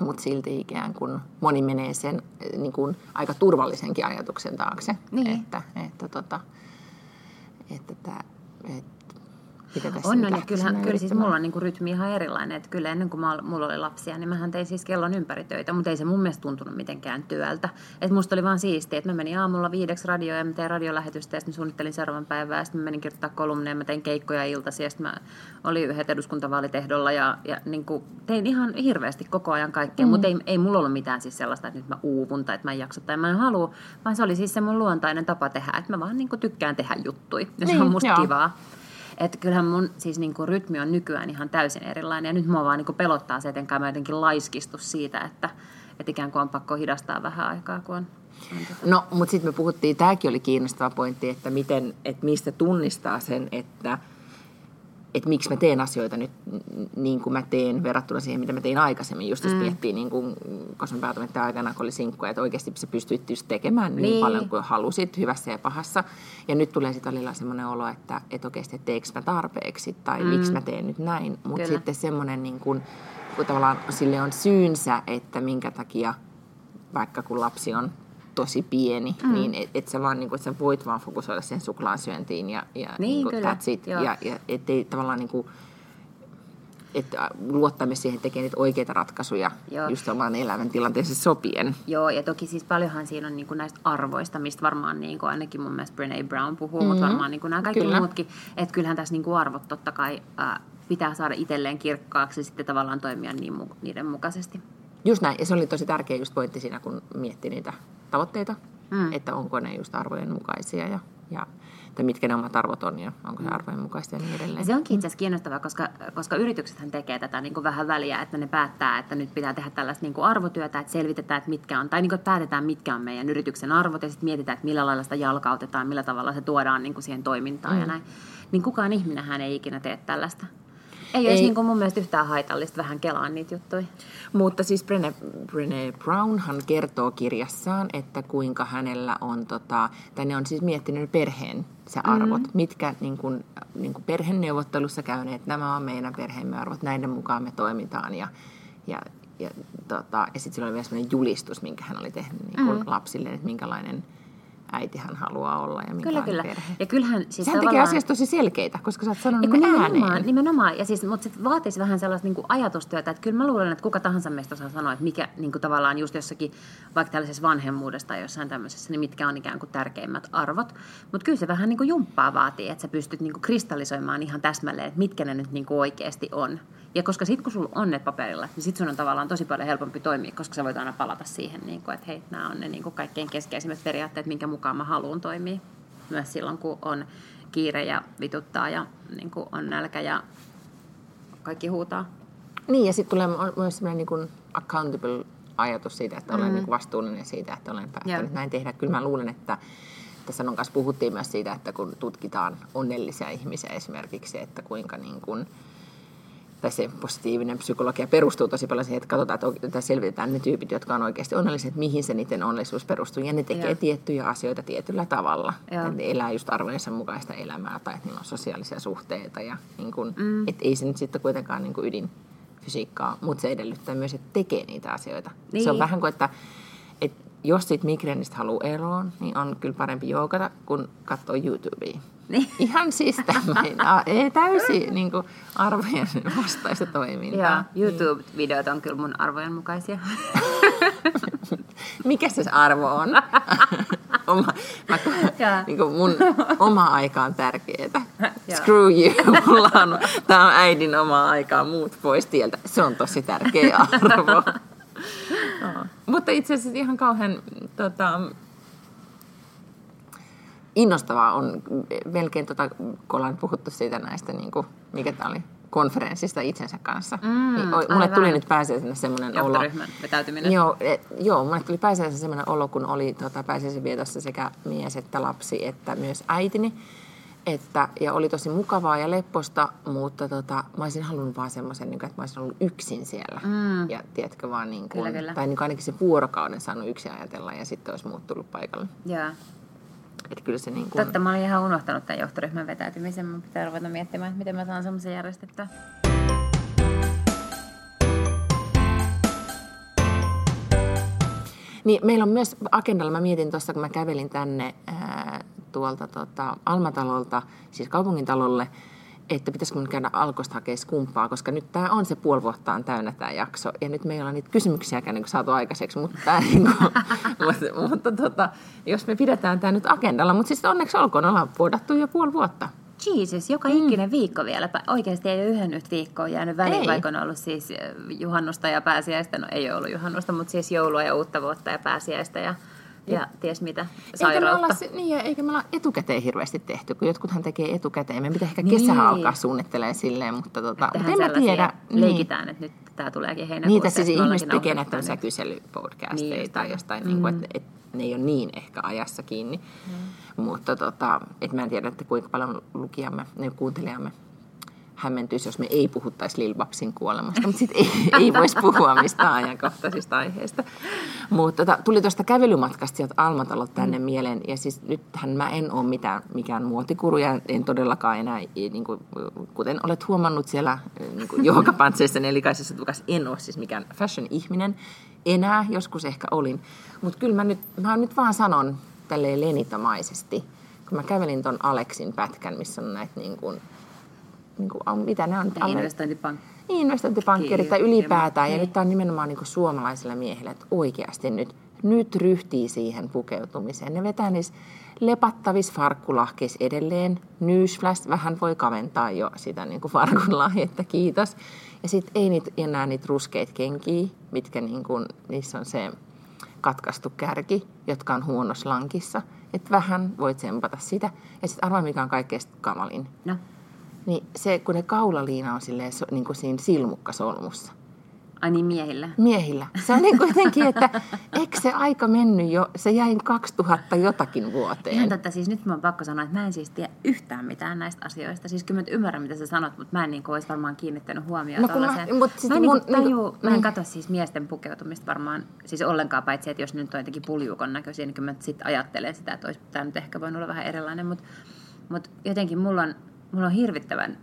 mutta silti ikään kuin moni menee sen niin kuin aika turvallisenkin ajatuksen taakse, niin. että, että, tota, että, että, että mitä tässä on, on ja kyllähän, kyllä siis mulla on niin kuin rytmi ihan erilainen. Että kyllä ennen kuin mulla oli lapsia, niin mähän tein siis kellon ympäri töitä, mutta ei se mun mielestä tuntunut mitenkään työltä. Että musta oli vaan siistiä, että mä menin aamulla viideksi radioon ja mä tein radiolähetystä ja sitten suunnittelin seuraavan päivää ja sitten mä menin kirjoittaa kolumneja, mä tein keikkoja iltasi ja sitten mä olin yhdet eduskuntavaalitehdolla ja, ja niin kuin tein ihan hirveästi koko ajan kaikkea, mm. mutta ei, ei mulla ollut mitään siis sellaista, että nyt mä uuvun tai että mä en jaksa tai mä en halua, vaan se oli siis se mun luontainen tapa tehdä, että mä vaan niin kuin tykkään tehdä juttui ja niin, se on niin, musta joo. kivaa. Että kyllähän mun siis niin kuin rytmi on nykyään ihan täysin erilainen. Ja nyt mua vaan niin kuin pelottaa se, että mä jotenkin laiskistu siitä, että, että ikään kuin on pakko hidastaa vähän aikaa, kun on tota- No, mutta sitten me puhuttiin, tämäkin oli kiinnostava pointti, että, miten, että mistä tunnistaa sen, että että miksi mä teen asioita nyt niin kuin mä teen verrattuna siihen, mitä mä tein aikaisemmin. Just jos mm. miettii, niin kuin, päätin, että aikana kun oli sinkkuja, että oikeasti sä pystyit tekemään niin, niin paljon kuin halusit, hyvässä ja pahassa. Ja nyt tulee sitten välillä semmoinen olo, että, että oikeasti, että teekö mä tarpeeksi tai mm. miksi mä teen nyt näin. Mutta sitten semmoinen, niin kuin, kun tavallaan sille on syynsä, että minkä takia vaikka kun lapsi on tosi pieni, mm. niin että et sä vaan, niin kuin, sä voit vaan fokusoida sen suklaasyöntiin ja, ja niin, niin kuin, that's it. Joo. Ja, ja ettei tavallaan niin kuin, että luottamme siihen tekee niitä oikeita ratkaisuja Joo. just oman elämäntilanteeseen sopien. Joo, ja toki siis paljonhan siinä on niin kuin näistä arvoista, mistä varmaan niin kuin ainakin mun mielestä Brené Brown puhuu, mm-hmm. mutta varmaan niin kuin nämä kaikki Kyllä. muutkin, että kyllähän tässä niin kuin arvot totta kai ää, pitää saada itselleen kirkkaaksi ja sitten tavallaan toimia niin, mu- niiden mukaisesti. Just näin, ja se oli tosi tärkeä just pointti siinä, kun mietti niitä tavoitteita, Mm. mm. että onko ne just arvojen mukaisia ja, ja että mitkä ne omat arvot on ja onko se arvojen mukaista ja niin Ja edelleen. se onkin itse asiassa kiinnostavaa, koska, koska yrityksethän tekee tätä niin kuin vähän väliä, että ne päättää, että nyt pitää tehdä tällaista niin kuin arvotyötä, että selvitetään, että mitkä on, tai niin kuin, päätetään, mitkä on meidän yrityksen arvot, ja sitten mietitään, että millä lailla sitä jalkautetaan, millä tavalla se tuodaan niin kuin siihen toimintaan mm. ja näin. Niin kukaan ihminenhän ei ikinä tee tällaista. Ei, ei. olisi niin kuin mun mielestä yhtään haitallista vähän kelaa niitä juttuja. Mutta siis Brené, Brené Brownhan kertoo kirjassaan, että kuinka hänellä on, tota, tai ne on siis miettinyt perheen se arvot, mm. mitkä niin kuin, niin kuin perheneuvottelussa käyneet, nämä on meidän perheemme arvot, näiden mukaan me toimitaan ja, ja, ja, tota, ja sitten sillä oli vielä sellainen julistus, minkä hän oli tehnyt niin kuin mm. lapsille, että minkälainen äiti hän haluaa olla ja Kyllä, minkälainen kyllä. perhe. Ja kyllähän siis Sehän tekee tavallaan- asiasta tosi selkeitä, koska sä oot sanonut Ja ne nimenomaan, ääneen. nimenomaan. Ja siis, mutta se vaatisi vähän sellaista niin kuin ajatustyötä, että kyllä mä luulen, että kuka tahansa meistä osaa sanoa, että mikä niin kuin tavallaan just jossakin, vaikka tällaisessa vanhemmuudessa tai jossain tämmöisessä, niin mitkä on ikään kuin tärkeimmät arvot. Mutta kyllä se vähän niin kuin jumppaa vaatii, että sä pystyt niin kuin kristallisoimaan ihan täsmälleen, että mitkä ne nyt niin kuin oikeasti on. Ja koska sitten kun sulla on ne paperilla, niin sitten sun on tavallaan tosi paljon helpompi toimia, koska sä voit aina palata siihen, niin kuin, että hei, nämä on ne niin kaikkein keskeisimmät periaatteet, minkä mukaan mä haluan toimia. Myös silloin, kun on kiire ja vituttaa ja niin on nälkä ja kaikki huutaa. Niin, ja sitten tulee myös sellainen niin accountable ajatus siitä, että olen Mm. niin kuin vastuullinen siitä, että olen päättänyt Joo. näin tehdä. Kyllä mä luulen, että tässä on kanssa puhuttiin myös siitä, että kun tutkitaan onnellisia ihmisiä esimerkiksi, että kuinka niin kuin, tai se positiivinen psykologia perustuu tosi paljon siihen, että katsotaan, että selvitetään ne tyypit, jotka on oikeasti onnelliset, että mihin se niiden onnellisuus perustuu. Ja ne tekee Joo. tiettyjä asioita tietyllä tavalla. Että ne elää just arvojensa mukaista elämää tai että niillä on sosiaalisia suhteita. Ja niin kuin, mm. että ei se nyt sitten kuitenkaan niin ydinfysiikkaa, mutta se edellyttää myös, että tekee niitä asioita. Niin. Se on vähän kuin, että jos siitä migreenistä haluaa eroon, niin on kyllä parempi joogata kuin katsoa YouTubea. Niin. Ihan siis tämmöinen, (laughs) ei täysin niin kuin arvojen vastaista toimintaa. Ja YouTube-videot on kyllä mun arvojen mukaisia. (laughs) Mikä se arvo on? (laughs) oma, mä, niin kuin mun oma aika on tärkeää. Screw you. Mulla on, tää on äidin omaa aikaa, muut pois tieltä. Se on tosi tärkeä arvo. No. Mutta itse asiassa ihan kauhean tota, innostavaa on melkein, tota, kun ollaan puhuttu siitä näistä, niin kuin, mikä tämä oli, konferenssista itsensä kanssa. Mm, niin, o- mulle aivan. tuli nyt pääsiäisenä semmoinen olo. Vetäytyminen. Joo, et, joo, mulle tuli pääsiäisenä semmoinen olo, kun oli tota, pääsiäisen vietossa sekä mies että lapsi, että myös äitini. Että, ja oli tosi mukavaa ja lepposta, mutta tota, mä olisin halunnut vaan semmoisen, niin että mä olisin ollut yksin siellä. Mm. Ja tiedätkö vaan, niin kuin, Kyllä, kyllä. tai niin kuin ainakin se vuorokauden saanut yksin ajatella ja sitten olisi muut tullut paikalle. Joo. Että kyllä se niin kuin, Totta, mä olin ihan unohtanut tämän johtoryhmän vetäytymisen. Mun pitää ruveta miettimään, että miten mä saan semmoisen järjestettyä. Niin, meillä on myös agendalla, mä mietin tuossa, kun mä kävelin tänne ää, tuolta tota, Almatalolta, siis kaupungintalolle, että pitäisikö mun käydä alkosta hakea skumppaa, koska nyt tämä on se puoli vuotta on täynnä tämä jakso, ja nyt meillä on niitä kysymyksiäkään niin saatu aikaiseksi, mutta, tää, (laughs) niin kuin, mutta, mutta tota, jos me pidetään tämä nyt agendalla, mutta siis onneksi olkoon, ollaan vuodattu jo puoli vuotta. Jesus, joka ikinen viikko vielä. Oikeasti ei ole yhden nyt viikkoa jäänyt väliin, Ei. vaikka on ollut siis eh, juhannusta ja pääsiäistä. No ei ole ollut juhannusta, mutta siis joulua ja uutta vuotta ja pääsiäistä ja, ja ties mitä Eikä me, sairautta. olla, niin, eikä me olla etukäteen hirveästi tehty, kun jotkuthan tekee etukäteen. Me pitää ehkä Niin. kesähän alkaa suunnittelee silleen, mutta, tota, mutta en mä tiedä. Leikitään, että nyt tämä tuleekin heinäkuussa. Niitä siis ja sitten me ihmiset tekee näitä tämmöisiä kyselypodcasteja Niin, tai jostain, niin kuin, että, että ne ei ole niin ehkä ajassa kiinni. Mm. Mutta tota, et mä en tiedä, että kuinka paljon lukijamme, ne kuuntelijamme hämmentyisi, jos me ei puhuttaisi Lil Babsin kuolemasta, mutta sitten ei, (laughs) ei voisi puhua mistään ajankohtaisista aiheista. Mutta tota, tuli tuosta kävelymatkasta sieltä Almatalolta tänne mm. mieleen, ja siis nythän mä en ole mitään, mikään muotikuru, ja en todellakaan enää, niin kuin, kuten olet huomannut siellä (laughs) niin kuin johokapantseissa nelikaisessa tukassa, en ole siis mikään fashion-ihminen enää, joskus ehkä olin. Mutta kyllä mä nyt, mä nyt vaan sanon tälleen lenitomaisesti, kun mä kävelin ton Aleksin pätkän, missä on näitä niin kuin, niin kuin, mitä ne on? Ja investointipankki. Investointipankkirit tai ylipäätään. Ja niin. nyt tämä on nimenomaan niin kuin suomalaisilla miehillä, että oikeasti nyt, nyt ryhtii siihen pukeutumiseen. Ne vetää niissä lepattavissa farkkulahkeissa edelleen. Newsflash vähän voi kaventaa jo sitä niin kuin farkunlahjetta, kiitos. Ja sitten ei niitä, enää niitä ruskeita kenkiä, mitkä niin kuin, niissä on se katkaistu kärki, jotka on huonossa lankissa. Että vähän voit tsempata sitä. Ja sitten arvaa, mikä on kaikkein kamalin. No. Niin se, kun ne kaulaliina on silleen, niin kuin siinä silmukkasolmussa. Ai niin, miehillä? Miehillä. Se on niin kuitenkin, että eikö se aika mennyt jo, se jäi 2000 jotakin vuoteen. Ihan totta, siis nyt mä oon pakko sanoa, että mä en siis tiedä yhtään mitään näistä asioista. Siis kyllä mä ymmärrän, mitä sä sanot, mutta mä en niin olisi varmaan kiinnittänyt huomioon no, mä, mutta siis mä en, mun, niin, taju, niin, mä en niin. katso siis miesten pukeutumista varmaan, siis ollenkaan paitsi, että jos nyt on jotenkin puljukon näköisiä, niin kyllä mä sitten ajattelen sitä, että olisi tämä nyt ehkä voinut olla vähän erilainen, mutta, mutta jotenkin mulla on, mulla on hirvittävän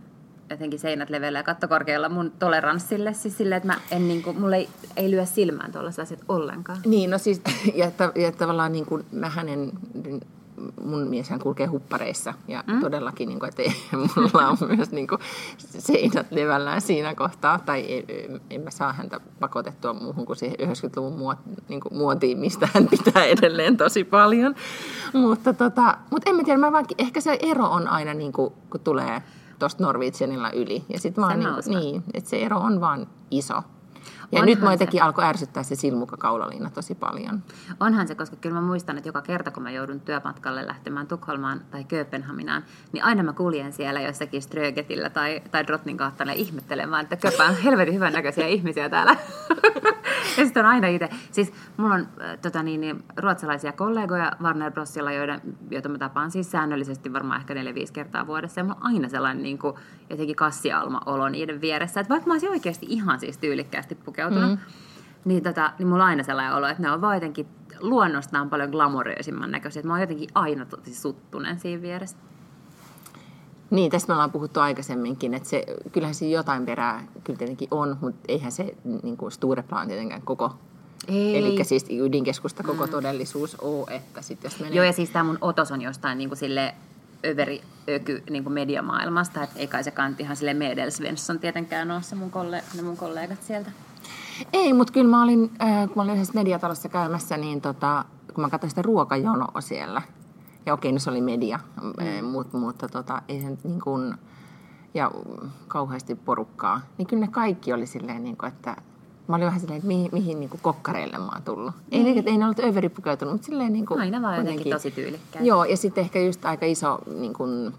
jotenkin seinät leveillä ja kattokorkealla mun toleranssille. Siis silleen, että mä en, niin kuin, mulle ei, ei lyö silmään tuollaiset asiat ollenkaan. Niin, no siis, ja, ja tavallaan niin kuin mä hänen, mun mieshän kulkee huppareissa ja mm? todellakin, niin kuin, että (laughs) mulla on myös niin kuin, seinät levällään siinä kohtaa, tai en, en mä saa häntä pakotettua muuhun kuin siihen 90-luvun muot, niin kuin muotiin, mistä hän pitää edelleen tosi paljon. mutta, tota, mutta en mä tiedä, mä vaan, ehkä se ero on aina, niin kuin, kun tulee tuosta Norwegianilla yli. Ja sit vaan niin, niin, että se ero on vaan iso. Ja Onhan nyt mä jotenkin alkoi ärsyttää se silmukakaulaliina tosi paljon. Onhan se, koska kyllä mä muistan, että joka kerta kun mä joudun työmatkalle lähtemään Tukholmaan tai Kööpenhaminaan, niin aina mä kuljen siellä jossakin Strögetillä tai, tai Drottningahtana ihmettelemään, että köpä on helvetin hyvän näköisiä ihmisiä täällä. (laughs) (laughs) ja sitten on aina itse. Siis mulla on äh, tota niin, niin, ruotsalaisia kollegoja Warner Brosilla, joiden, joita mä tapaan siis säännöllisesti varmaan ehkä 4-5 kertaa vuodessa. Ja mulla on aina sellainen niin kuin, jotenkin kassialma-olo niiden vieressä. Että vaikka mä olisin oikeasti ihan siis tyylikkäästi pukeutunut, mm. niin, tota, niin mulla on aina sellainen olo, että ne on vaan jotenkin luonnostaan paljon glamoröösimman näköisiä. Että mä oon jotenkin aina tosi suttunen siinä vieressä. Niin, tästä me ollaan puhuttu aikaisemminkin, että se, kyllähän siinä jotain perää kyllä tietenkin on, mutta eihän se niin kuin Stureplan tietenkään koko. Eli siis ydinkeskusta koko mm. todellisuus ole, että sitten jos menee... Joo, ja siis tämä mun otos on jostain niin kuin sille överi öky niin kuin mediamaailmasta, että ei kai se kantihan sille Medel Svensson tietenkään ole se mun, kolle, ne mun kollegat sieltä. Ei, mutta kyllä mä olin, äh, kun mä olin yhdessä mediatalossa käymässä, niin tota, kun mä katsoin sitä ruokajonoa siellä, ja okei, no se oli media, mm. mutta, mutta tota, ei se niin kuin, ja kauheasti porukkaa, niin kyllä ne kaikki oli silleen, niin kuin, että mä olin vähän silleen, että mihin, mihin niin kuin kokkareille mä oon tullut. Ei, niin. ei ne ollut överipukeutunut, mutta silleen niin kuin, Aina vaan jotenkin tosi tyylikkäin. Joo, ja sitten ehkä just aika iso niin kuin,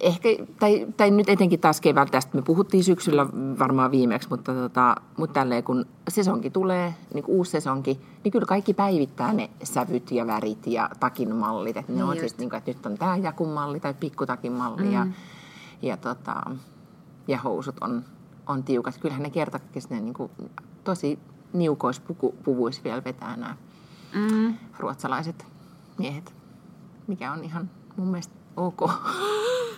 ehkä, tai, tai nyt etenkin taas keväällä, tästä me puhuttiin syksyllä varmaan viimeksi, mutta, tota, mutta tälleen kun sesonki tulee, niin kuin uusi sesonki, niin kyllä kaikki päivittää ne sävyt ja värit ja takin mallit. Että ne niin on siis, niin kuin, että nyt on tämä jakun malli tai pikkutakin malli mm. ja, ja, tota, ja housut on, on tiukat. Kyllähän ne kertakin ne niin kuin, tosi niukoissa puvuissa vielä vetää nämä mm. ruotsalaiset miehet, mikä on ihan mun mielestä ok. (laughs)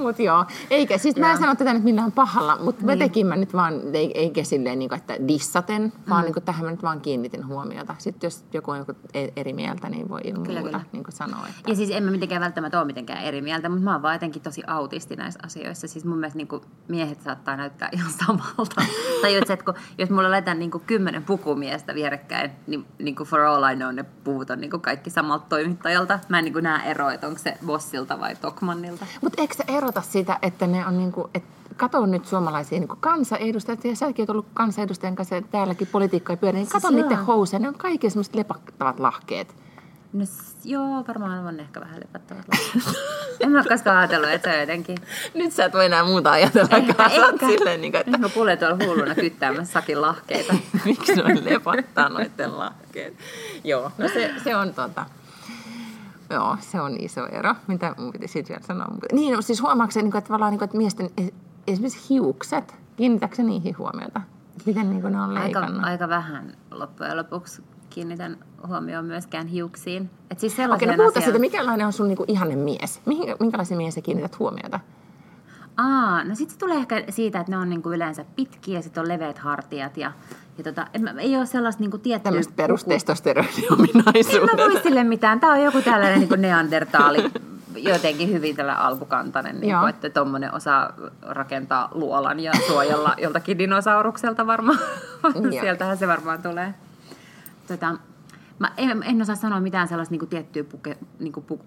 Mutta joo, eikä, siis mä en sano tätä nyt millään pahalla, mutta niin. tekin mä nyt vaan, eikä silleen, niin kuin, että dissaten, vaan mm. niin kuin, tähän mä nyt vaan kiinnitin huomiota. Sitten jos joku on joku e- eri mieltä, niin voi ilman kyllä, muuta kyllä. Niin kuin sanoa. Että... Ja siis en mä mitenkään välttämättä ole mitenkään eri mieltä, mutta mä oon vaan jotenkin tosi autisti näissä asioissa. Siis mun mielestä niin kuin, miehet saattaa näyttää ihan samalta. (laughs) tai jos, että kun, jos mulla laitetaan niin kuin, kymmenen pukumiestä vierekkäin, niin, niin kuin for all I know ne puvut on niin kuin kaikki samalta toimittajalta. Mä en niin kuin, näe eroa, että onko se Bossilta vai Tokmannilta. Mutta eikö se erota sitä, että ne on niin kuin, että kato nyt suomalaisia niin kansanedustajia, ja säkin olet ollut kansanedustajan kanssa täälläkin politiikkaa pyörä, niin kato siis niiden housuja, ne on kaikki semmoiset lepattavat lahkeet. No joo, varmaan on ehkä vähän lepattavat lahkeet. (laughs) en mä koskaan ajatellut, että se on jotenkin... Nyt sä et voi enää muuta ajatella, ehkä, ehkä. silleen, niin kuin, että... Mä kuulen tuolla hulluna kyttäämässä sakin lahkeita. (laughs) Miksi ne on lepattaa noiden lahkeet? joo, no se, se on tota... Joo, se on iso ero. Mitä mun piti siitä vielä sanoa? Niin, no, siis huomaako se, niin että, niin että miesten e- esimerkiksi hiukset, kiinnitätkö niihin huomiota? Miten niin ne on leikannut? Aika, aika vähän loppujen lopuksi kiinnitän huomioon myöskään hiuksiin. Et siis Okei, no puhuta asia... siitä, mikälainen on sun niinku ihanne mies? Mihin, minkälaisen mies sä kiinnität huomiota? Aa, no sitten se tulee ehkä siitä, että ne on niinku yleensä pitkiä ja sitten on leveät hartiat ja ja tota, en, ei ole sellaista niin tiettyä... Tämmöistä perusteistosteroniominaisuudet. En mä voi sille mitään. Tämä on joku tällainen niin (laughs) neandertaali jotenkin hyvin tällä alkukantainen, niin kuin, että tuommoinen osaa rakentaa luolan ja suojella (laughs) joltakin dinosaurukselta varmaan. (laughs) Sieltähän se varmaan tulee. Tota, mä en, en osaa sanoa mitään sellaista niin kuin tiettyä puke, niin kuin pu,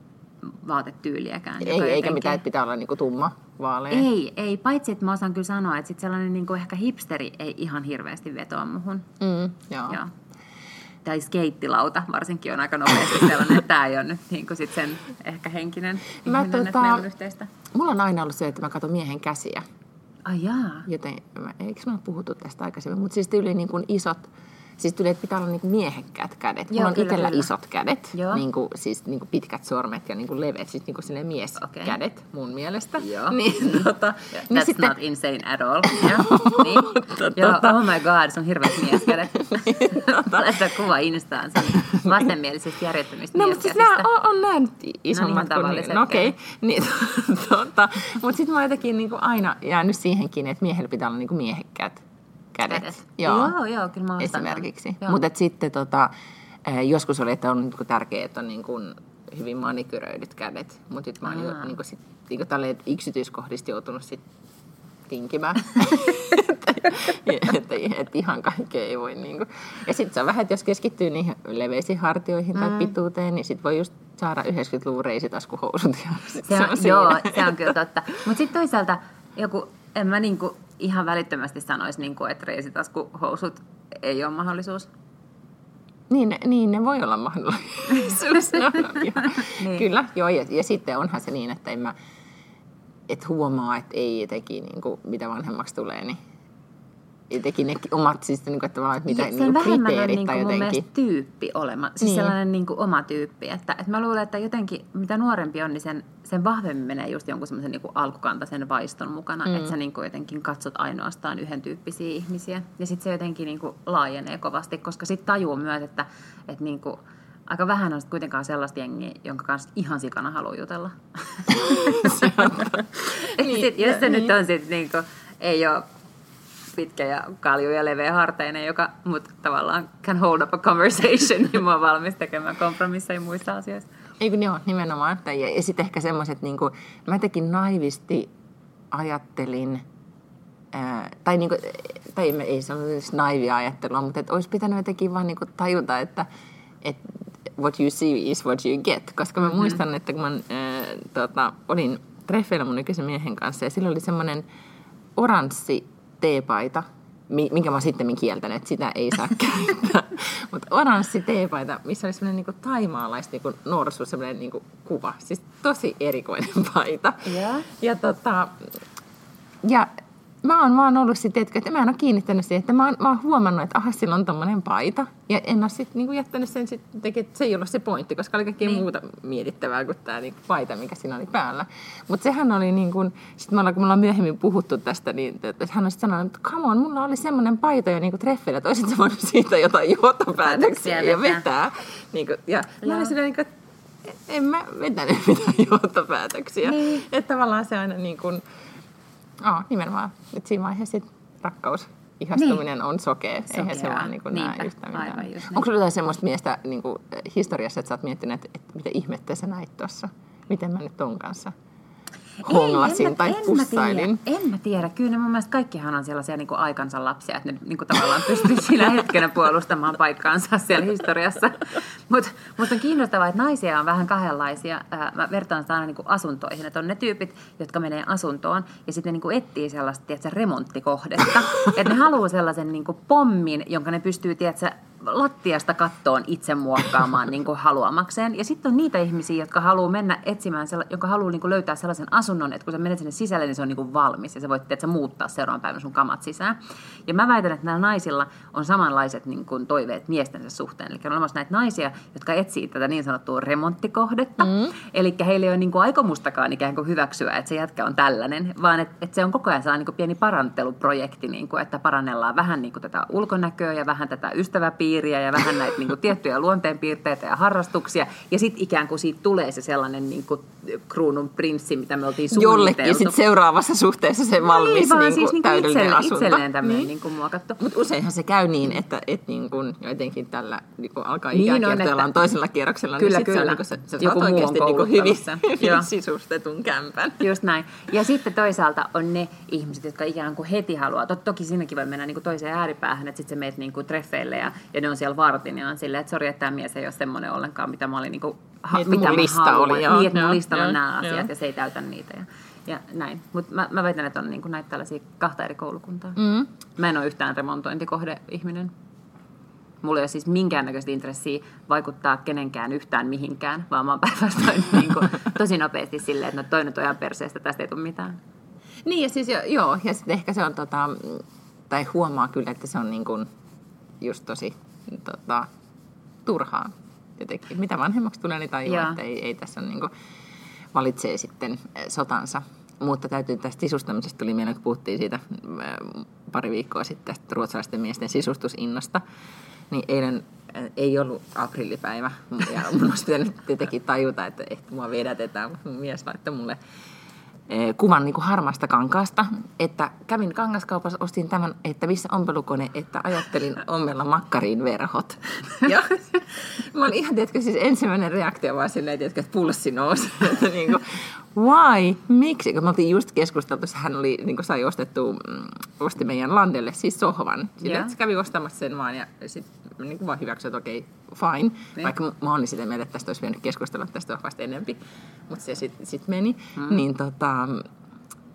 vaatetyyliäkään. Ei, eikä jotenkin... mitään, että pitää olla niin kuin tumma vaalea. Ei, ei, paitsi että mä osaan kyllä sanoa, että sit sellainen niin kuin ehkä hipsteri ei ihan hirveästi vetoa muhun. Mm, joo. joo tai skeittilauta varsinkin on aika nopeasti sellainen, että tämä ei ole nyt niin kuin sit sen ehkä henkinen mä, ihminen, tota, että on yhteistä. Mulla on aina ollut se, että mä katson miehen käsiä. Ai jaa. Joten, eikö mä puhuttu tästä aikaisemmin, mutta siis tyyli niin kuin isot Siis tuli, että pitää olla niinku miehekkäät kädet. Joo, Mulla on itsellä isot kädet, niinku, siis niinku pitkät sormet ja niinku leveät, siis niinku mieskädet okay. mun mielestä. Joo. (laughs) Niin, (laughs) tota, yeah, niin that's sitten... not insane at all. (laughs) Yeah. niin. Joo, tota... oh my god, se on hirveät mieskädet. Laita kuva Instaan sen vastenmielisistä järjettömistä No, mutta siis nämä on, on nämä isommat no, niin, kuin No, okei. Okay. Niin, tota, mutta sitten mä oon jotenkin niinku aina jäänyt siihenkin, että miehellä pitää olla niinku miehekkäät kädet. kädet. Joo, joo, joo kyllä mä Esimerkiksi. Mutta sitten tota, eh, joskus oli, että on niin tärkeää, että on niin kuin hyvin manikyröidyt kädet. Mutta sitten mä oon niin kuin, niin kuin, sit, niin kuin yksityiskohdista joutunut sit tinkimään. (laughs) että, että, että ihan kaikkea ei voi. Niin kuin. Ja sitten se on vähän, että jos keskittyy niihin leveisiin hartioihin mm. tai pituuteen, niin sitten voi just saada 90-luvun reisitaskuhousut. Ja (laughs) se, on, se on joo, se on kyllä totta. Mutta sitten toisaalta joku, en mä niinku ihan välittömästi sanoisi, niin kuin, että reisitaskuhousut ei ole mahdollisuus. Niin, niin ne voi olla mahdollisuus. (laughs) no, niin. Kyllä, joo. Ja, ja sitten onhan se niin, että en mä, et huomaa, että ei jotenkin, niin kuin, mitä vanhemmaksi tulee, niin jotenkin ne omat, siis niin kuin, että, että mitä niin, niin kriteerit on, tai niin jotenkin. Mun tyyppi olema, siis niin. sellainen niin kuin oma tyyppi. Että, että mä luulen, että jotenkin mitä nuorempi on, niin sen, sen vahvemmin menee just jonkun semmoisen niin alkukantaisen vaiston mukana, mm. että sä niin kuin jotenkin katsot ainoastaan yhden tyyppisiä ihmisiä. Ja sitten se jotenkin niin kuin laajenee kovasti, koska sitten tajuu myös, että, että niin kuin, aika vähän on kuitenkaan sellaista jengiä, jonka kanssa ihan sikana haluaa jutella. (laughs) (laughs) niin, sit, jos se niin. nyt on sitten niin kuin, ei ole pitkä ja kalju ja leveä harteinen, joka mut tavallaan can hold up a conversation, niin mä oon valmis tekemään kompromisseja muissa asioissa. Eikö joo, nimenomaan. Ja, ja sitten ehkä semmoiset, niin kuin, mä tekin naivisti ajattelin, ää, tai, niin kuin, tai ei, ei se ole naivia ajattelua, mutta että olisi pitänyt jotenkin vaan niin kuin tajuta, että, että what you see is what you get. Koska mä mm-hmm. muistan, että kun mä ää, tota, olin treffeillä mun nykyisen miehen kanssa ja sillä oli semmoinen oranssi teepaita, minkä mä sitten kieltänyt, että sitä ei saa (laughs) käyttää. Mutta oranssi teepaita, missä oli semmoinen niinku taimaalais niinku norsu, semmoinen niinku kuva. Siis tosi erikoinen paita. Yeah. Ja, tota, ja mä oon vaan ollut sitten, että mä en ole kiinnittänyt siihen, että mä oon, mä oon huomannut, että aha, sillä on tommonen paita. Ja en ole sitten niinku jättänyt sen sitten, että se ei ollut se pointti, koska oli kaikkea niin. muuta mietittävää kuin tämä niinku paita, mikä siinä oli päällä. Mutta sehän oli niin kuin, sitten me ollaan, kun me ollaan myöhemmin puhuttu tästä, niin että hän on sitten sanonut, että come on, mulla oli semmoinen paita jo niinku treffeillä, että olisit voinut siitä jotain johtopäätöksiä ja vetää. Niin kuin, ja Joo. mä olin silleen, niin kuin, en mä vetänyt mitään (laughs) johtopäätöksiä. Niin. Että tavallaan se aina niin kuin, Aa, nimenomaan. Et siinä vaiheessa sit rakkaus, ihastuminen niin. on sokea. sokea. Eihän se vaan niin näe yhtä mitään. Aivan just Onko sinulla jotain semmoista miestä niin kuin, historiassa, että sä oot miettinyt, että, että mitä ihmettä sä näit tuossa? Miten mä nyt ton kanssa? Hongasin ei, tai en pussailin. Mä tiedä, en mä tiedä. Kyllä ne mun mielestä kaikkihan on sellaisia niin kuin aikansa lapsia, että ne niin kuin tavallaan pystyy (laughs) siinä hetkenä puolustamaan paikkaansa siellä historiassa. (laughs) Mutta musta on kiinnostavaa, että naisia on vähän kahdenlaisia. Mä vertaan sitä aina niin kuin asuntoihin. Että on ne tyypit, jotka menee asuntoon ja sitten ne niin kuin etsii sellaista tiedätkö, remonttikohdetta. (laughs) että ne haluaa sellaisen niin kuin pommin, jonka ne pystyy tiedätkö, lattiasta kattoon itse muokkaamaan niin kuin haluamakseen. Ja sitten on niitä ihmisiä, jotka haluaa mennä etsimään, jotka haluaa niin kuin löytää sellaisen asunnon, että kun sä menet sinne sisälle, niin se on niin kuin valmis ja sä voit että muuttaa seuraavan päivän sun kamat sisään. Ja mä väitän, että näillä naisilla on samanlaiset niin kuin toiveet miestensä suhteen. Eli on olemassa näitä naisia, jotka etsii tätä niin sanottua remonttikohdetta. Mm. Eli heillä ei ole niin kuin aikomustakaan ikään kuin hyväksyä, että se jätkä on tällainen, vaan että, että se on koko ajan sellainen niin kuin pieni paranteluprojekti, niin kuin, että parannellaan vähän niin kuin tätä ulkonäköä ja vähän tätä ystäväpiiriä ilmapiiriä ja vähän näitä niin kuin, tiettyjä luonteenpiirteitä ja harrastuksia. Ja sitten ikään kuin siitä tulee se sellainen niin kuin, kruunun prinssi, mitä me oltiin suunniteltu. Jollekin ja sitten seuraavassa suhteessa se valmis niin, vaan niin siis niin kuin täydellinen itselle, asunto. itselleen tämmöinen Niin. niin. niin muokattu. Mutta useinhan se käy niin, että et niin kun jotenkin tällä niin kun alkaa Niin ikää on, kiertoillaan että- toisella kierroksella, Kyllä, niin sit se, on, kyllä. niin kun, se, se Joku saat muu on oikeasti niin kun hyvin, (laughs) hyvin sisustetun kämpän. Just näin. Ja sitten toisaalta on ne ihmiset, jotka ikään kuin heti haluaa. Tot, toki siinäkin voi mennä niin kuin toiseen ääripäähän, että sitten sä meet niin kuin treffeille ja, ja ne on siellä vartin ja on silleen, että sori, että tämä mies ei ole semmoinen ollenkaan, mitä mä olin niin kuin, ha, Niin, mitä mun mä lista haluan. oli, joo, niin, että mun joo, listalla on joo, nämä asiat joo. ja se ei täytä niitä. Ja, ja näin. Mutta mä, mä väitän, että on niin kuin näitä tällaisia kahta eri koulukuntaa. Mm. Mä en ole yhtään remontointikohde-ihminen. Mulla ei ole siis minkäännäköistä intressiä vaikuttaa kenenkään yhtään mihinkään, vaan mä oon päinvastoin (laughs) niin kuin, tosi nopeasti silleen, että no toi on perseestä, tästä ei tule mitään. Niin ja siis jo, joo, ja sitten ehkä se on tota, tai huomaa kyllä, että se on niin kuin just tosi tota, turhaa jotenkin. Mitä vanhemmaksi tulee, niin Joo. että ei, ei tässä niin kuin, valitsee sitten eh, sotansa. Mutta täytyy tästä sisustamisesta tuli mieleen, kun puhuttiin siitä eh, pari viikkoa sitten tästä ruotsalaisten miesten sisustusinnosta. Niin eilen eh, ei ollut aprillipäivä ja mun olisi pitänyt tietenkin tajuta, että, että mua vedätetään, mutta mun mies laittoi mulle kuvan niin kuin harmaasta kankaasta, että kävin kangaskaupassa, ostin tämän, että missä ompelukone, että ajattelin ommella makkariin verhot. (laughs) Ja mä olin ihan, tiedätkö, siis ensimmäinen reaktio vaan silleen, tiedätkö, että pulssi nousi. (laughs) Että niin kuin, why? Miksi? Kun me oltiin just keskusteltu, että hän oli, niin kuin sai ostettu, mm, osti meidän landelle siis sohvan. Sitten se kävi ostamassa sen vaan ja sitten niin kuin vaan hyväksyi, että okei, fine. Niin. Vaikka mä olin sitä mieltä, että tästä olisi vienyt keskustella tästä vasta enempi, mutta se sitten sit meni. Mm. Niin tota,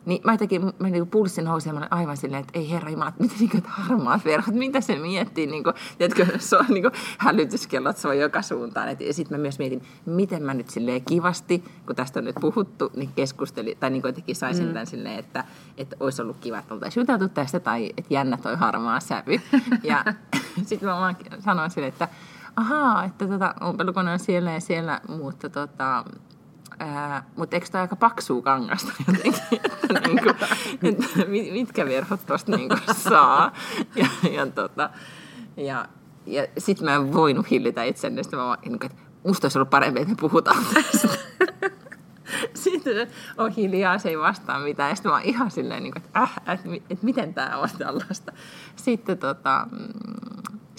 niin mä jotenkin, mä niin pulssi nousi ja mä aivan silleen, että ei herra jumala, mitä niin kuin, harmaat verhot, mitä se miettii, niin kuin, tiedätkö, se on niin kuin, hälytyskellot, se on joka suuntaan. Et, ja sitten mä myös mietin, miten mä nyt silleen kivasti, kun tästä on nyt puhuttu, niin keskustelin, tai niin kuin jotenkin saisin mm. tämän silleen, että, että olisi ollut kiva, että oltaisiin juteltu tästä, tai että jännä toi harmaa sävy. Ja (laughs) sitten mä vaan sanoin silleen, että ahaa, että tota, ompelukone on siellä ja siellä, mutta tota, Mutta eikö tämä aika paksua kangasta (laughs) jotenkin, että, niinku, mitkä verhot tuosta niinku saa. Ja, ja, tota, ja, ja sitten mä en voinut hillitä itseäni, sitten mä vaan, niinku, että musta olisi ollut parempi, että me puhutaan tästä. (laughs) Sitten on hiljaa, se ei vastaa mitään. Ja sitten mä oon ihan silleen, niin kuin, että äh, että, että miten tämä on tällaista. Sitten tota,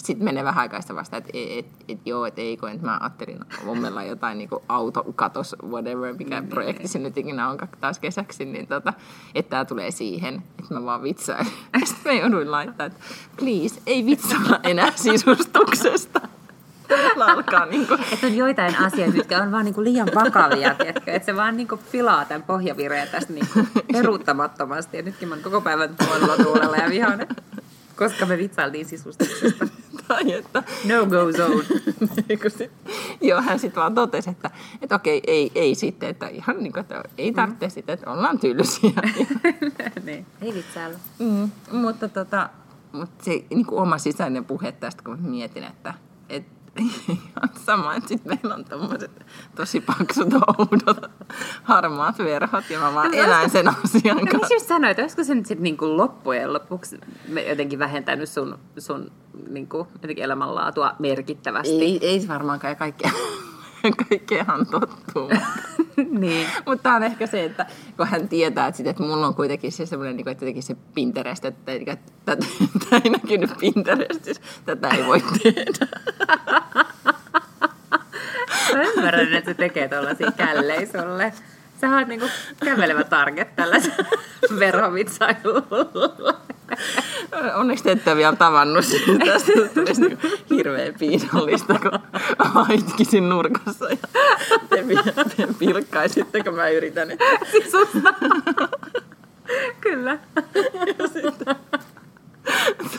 mm, sit menee vähän aikaa sitä vasta, että et, et, et, joo, että ei, kun et mä ajattelin ommella jotain niin autokatos, whatever, mikä projekti se nyt ikinä on taas kesäksi, niin tota, että tämä tulee siihen, että mä vaan vitsailen. (laughs) Sitten mä jouduin laittaa, että please, ei vitsailla enää sisustuksesta. (laughs) Alkaa niin kuin, Että on joitain asioita, mitkä on vaan niinku liian vakavia, tiedätkö? että se vaan niinku pilaa tämän pohjavireen tästä niinku (laughs) peruuttamattomasti. Ja nytkin mä oon koko päivän tuolla tuulella ja vihainen, koska me vitsailtiin sisustuksesta. (laughs) tai että No go zone. (laughs) Sit, joo, hän sitten vaan totesi, että, että okei, ei, ei sitten, että ihan niin kuin, että ei tarvitse mm. sitten, että ollaan tylsiä. (laughs) niin. Ei vitsailla. mm, mutta tota, mutta se niin kuin oma sisäinen puhe tästä, kun mietin, että, että (laughs) ihan sama, että sitten meillä on tommoset tosi paksut, oudot, harmaat verhot, ja mä vaan No, elän sen asian No, kanssa. just sanoin, että olisiko se nyt sitten niinku loppujen lopuksi jotenkin vähentänyt sun, sun niinku, jotenkin elämänlaatua merkittävästi. Ei, ei se varmaankaan kaikkea, (laughs) kaikkeahan tottuu. (laughs) niin. Mutta on ehkä se, että kun hän tietää, että, sit, että mulla on kuitenkin se semmoinen, niin että jotenkin se Pinterest, että, että tätä, ei näkynyt Pinterestissä, tätä ei voi tehdä. (laughs) Mä ymmärrän, että se tekee tuollaisia källejä sulle. Sä oot niinku kävelevä target tällaisella (laughs) verhovitsailulla. Onneksi te ette vielä tavannut sitä. Tästä tulisi niin hirveän piinallista, kun haitkisin nurkassa ja te, te pilkkaisitte, kun mä yritän. Sisusta. Kyllä.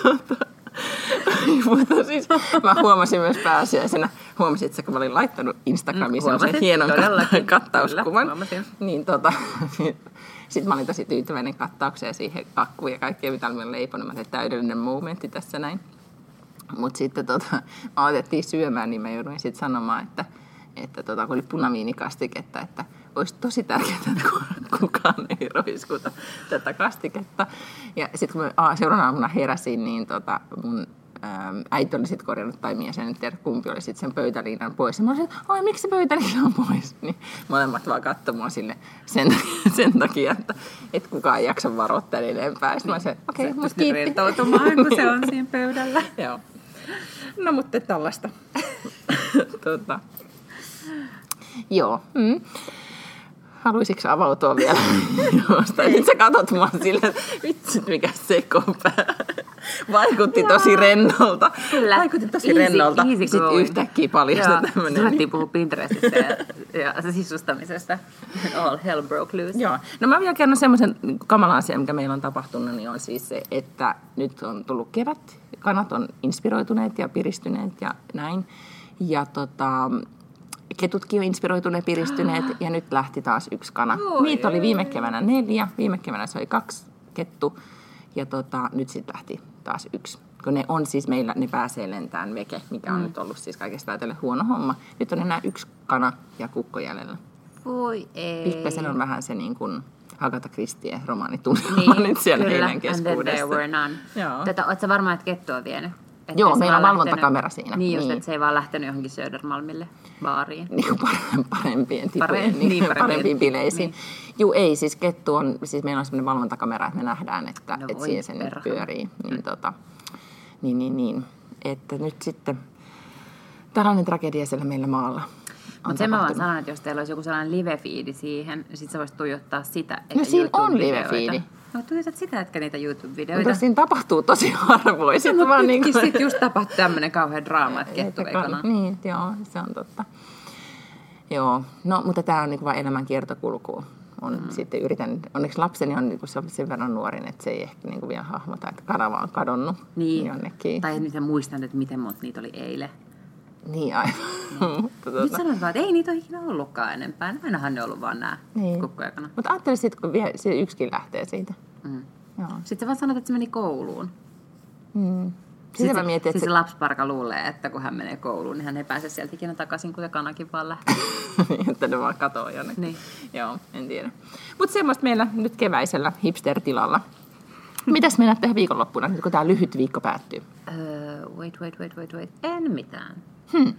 Tota, mutta siis mä huomasin myös pääsiäisenä, huomasin, että kun mä olin laittanut Instagramiin Mm, huomasin, hienon kattauskuvan, Kyllä, huomasin. niin tota, sitten mä olin tosi tyytyväinen kattaukseen siihen akkuun ja kaikkea, mitä olin leiponut. Mä tein täydellinen momentti tässä näin. Mutta sitten tota, (laughs) mä otettiin syömään, niin mä jouduin sitten sanomaan, että, että tota, kun oli punaviinikastiketta, että olisi tosi tärkeää, että ku- kukaan ei roiskuta tätä kastiketta. Ja sitten kun mä aa- seuraavana aamuna heräsin, niin tota, mun äm, äiti oli sitten korjannut, tai mies, en tiedä kumpi oli sitten sen pöytäliinan pois. Ja mä olin, että ai miksi se pöytäliina on pois? (laughs) Niin molemmat vaan katsoi mua sille sen, (laughs) sen takia, että et kukaan ei jaksa varoittaa enempää. Sitten mä olisin, okei, okay, mutta kiitti. rentoutumaan, kun se on siinä pöydällä. (laughs) Joo. No mutta tällaista. tota. Joo. Mm. Haluaisitko avautua vielä? (laughs) Jostain. Sitten sä katot mua silleen, vitsi mikä sekopää. Vaikutti tosi rennolta. Kyllä. Vaikutti tosi Easy- rennolta. easy Sitten going. yhtäkkiä paljastui Joo, tämmöinen. ruvettiin puhua Pinterestistä ja, ja sisustamisesta. All hell broke loose. Joo. No mä vielä kerron semmoisen kamalan asian, mikä meillä on tapahtunut, niin on siis se, että nyt on tullut kevät. Kanat on inspiroituneet ja piristyneet ja näin. Ja tota, ketutkin on inspiroituneet, piristyneet ja nyt lähti taas yksi kana. Oi, Niitä oli viime keväänä neljä, viime keväänä se oli kaksi kettu ja tota, nyt sitten lähti taas yksi. Kun ne on siis meillä, ne pääsee lentämään veke, mikä on mm. nyt ollut siis kaikesta ajatellen huono homma. Nyt on enää yksi kana ja kukko jäljellä. Voi ei. Pikkasen on vähän se niin kuin Agatha Christie romaanitunnelma niin, (laughs) nyt siellä kyllä. heidän And then there keskuudessa. were none. Joo. Tätä, ootko varma, että kettu on vienyt? Että Joo, se meillä on valvontakamera lähtenyt- siinä. Niin just, Niin. että se ei vaan lähtenyt johonkin Södermalmille baariin. Niin parempien tipojen, Pare- niin, niin, parempiin bileisiin. niin. Juu, ei, siis kettu on, siis meillä on semmoinen valvontakamera, että me nähdään, että, No että voi siihen se nyt pyörii. Niin, tota, niin, niin, niin. Että nyt sitten tällainen tragedia siellä meillä maalla Mutta sen mä vaan sanon, että jos teillä olisi joku sellainen live-fiidi siihen, niin sit sä voisit tuijottaa sitä, että No siinä on live-fiidi. No tuijotat sitä, etkä niitä YouTube-videoita. Mutta siinä tapahtuu tosi harvoin. Sitten No, vaan nytkin niin kuin, sit just tapahtui tämmöinen kauhean draama, että kettu ekana. Niin, joo, se on totta. Joo, no mutta tämä on niin vain elämän kiertokulku. On mm. sitten yritän, onneksi lapseni on niinku se- sen verran nuorin, että se ei ehkä niinku vielä hahmota, että kanava on kadonnut Niin. jonnekin. Tai nyt mä muistan, että miten monta niitä oli eilen. Niin aivan. (laughs) Mutta Nyt sanoit vaan, että ei niitä ole ikinä ollutkaan enempää. Ainahan ne on ollut vaan nämä Niin. kukkojakana. Mutta ajattelin sitten, kun vielä, se yksikin lähtee siitä. Mm. Joo. Sitten sä vaan sanot, että se meni kouluun. Mm. Sitä mä mietin, Sitten että se lapsparka luulee, että kun hän menee kouluun, niin hän ei pääse sieltä ikinä takaisin, kun se kanakin vaan lähtee. se, (laughs) että ne vaan katoo jonnekin. Niin. Joo, en tiedä. Mutta semmoista meillä nyt keväisellä hipster-tilalla. Mitäs mennään tehdä viikonloppuna, nyt kun tämä lyhyt viikko päättyy? Öö, wait, wait, wait, wait, wait. En mitään. Hmm.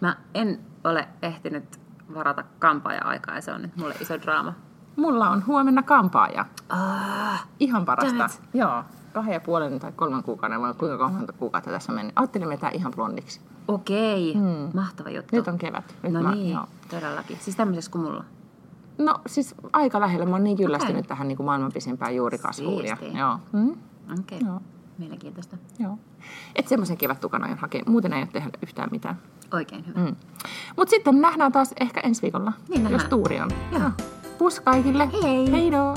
Mä en ole ehtinyt varata kampaaja-aikaa ja se on nyt mulle iso draama. Mulla on huomenna kampaaja. Ah, Ihan parasta. Joo, kahden ja puolen tai kolmen kuukauden, vai kuinka monta kuukautta tässä on mennyt. Ajattelin vetää ihan blondiksi. Okei, Hmm. mahtava juttu. Nyt on kevät. Nyt no mä, niin, joo. todellakin. Siis tämmöisessä kuin mulla. No siis aika lähellä. Mä oon niin kyllästynyt Okei. tähän niin kuin maailman pisimpään juurikasvuun. Ja, Siistiä. joo. Mm, Okei, Joo. Mielenkiintoista. joo. Et semmoisen kevättukanajan hakee. Muuten ei ole tehdä yhtään mitään. Oikein hyvä. Mm. Mutta sitten nähdään taas ehkä ensi viikolla, Niin jos nähdään. tuuri on. Joo. Pus kaikille. Hei. Heidoo.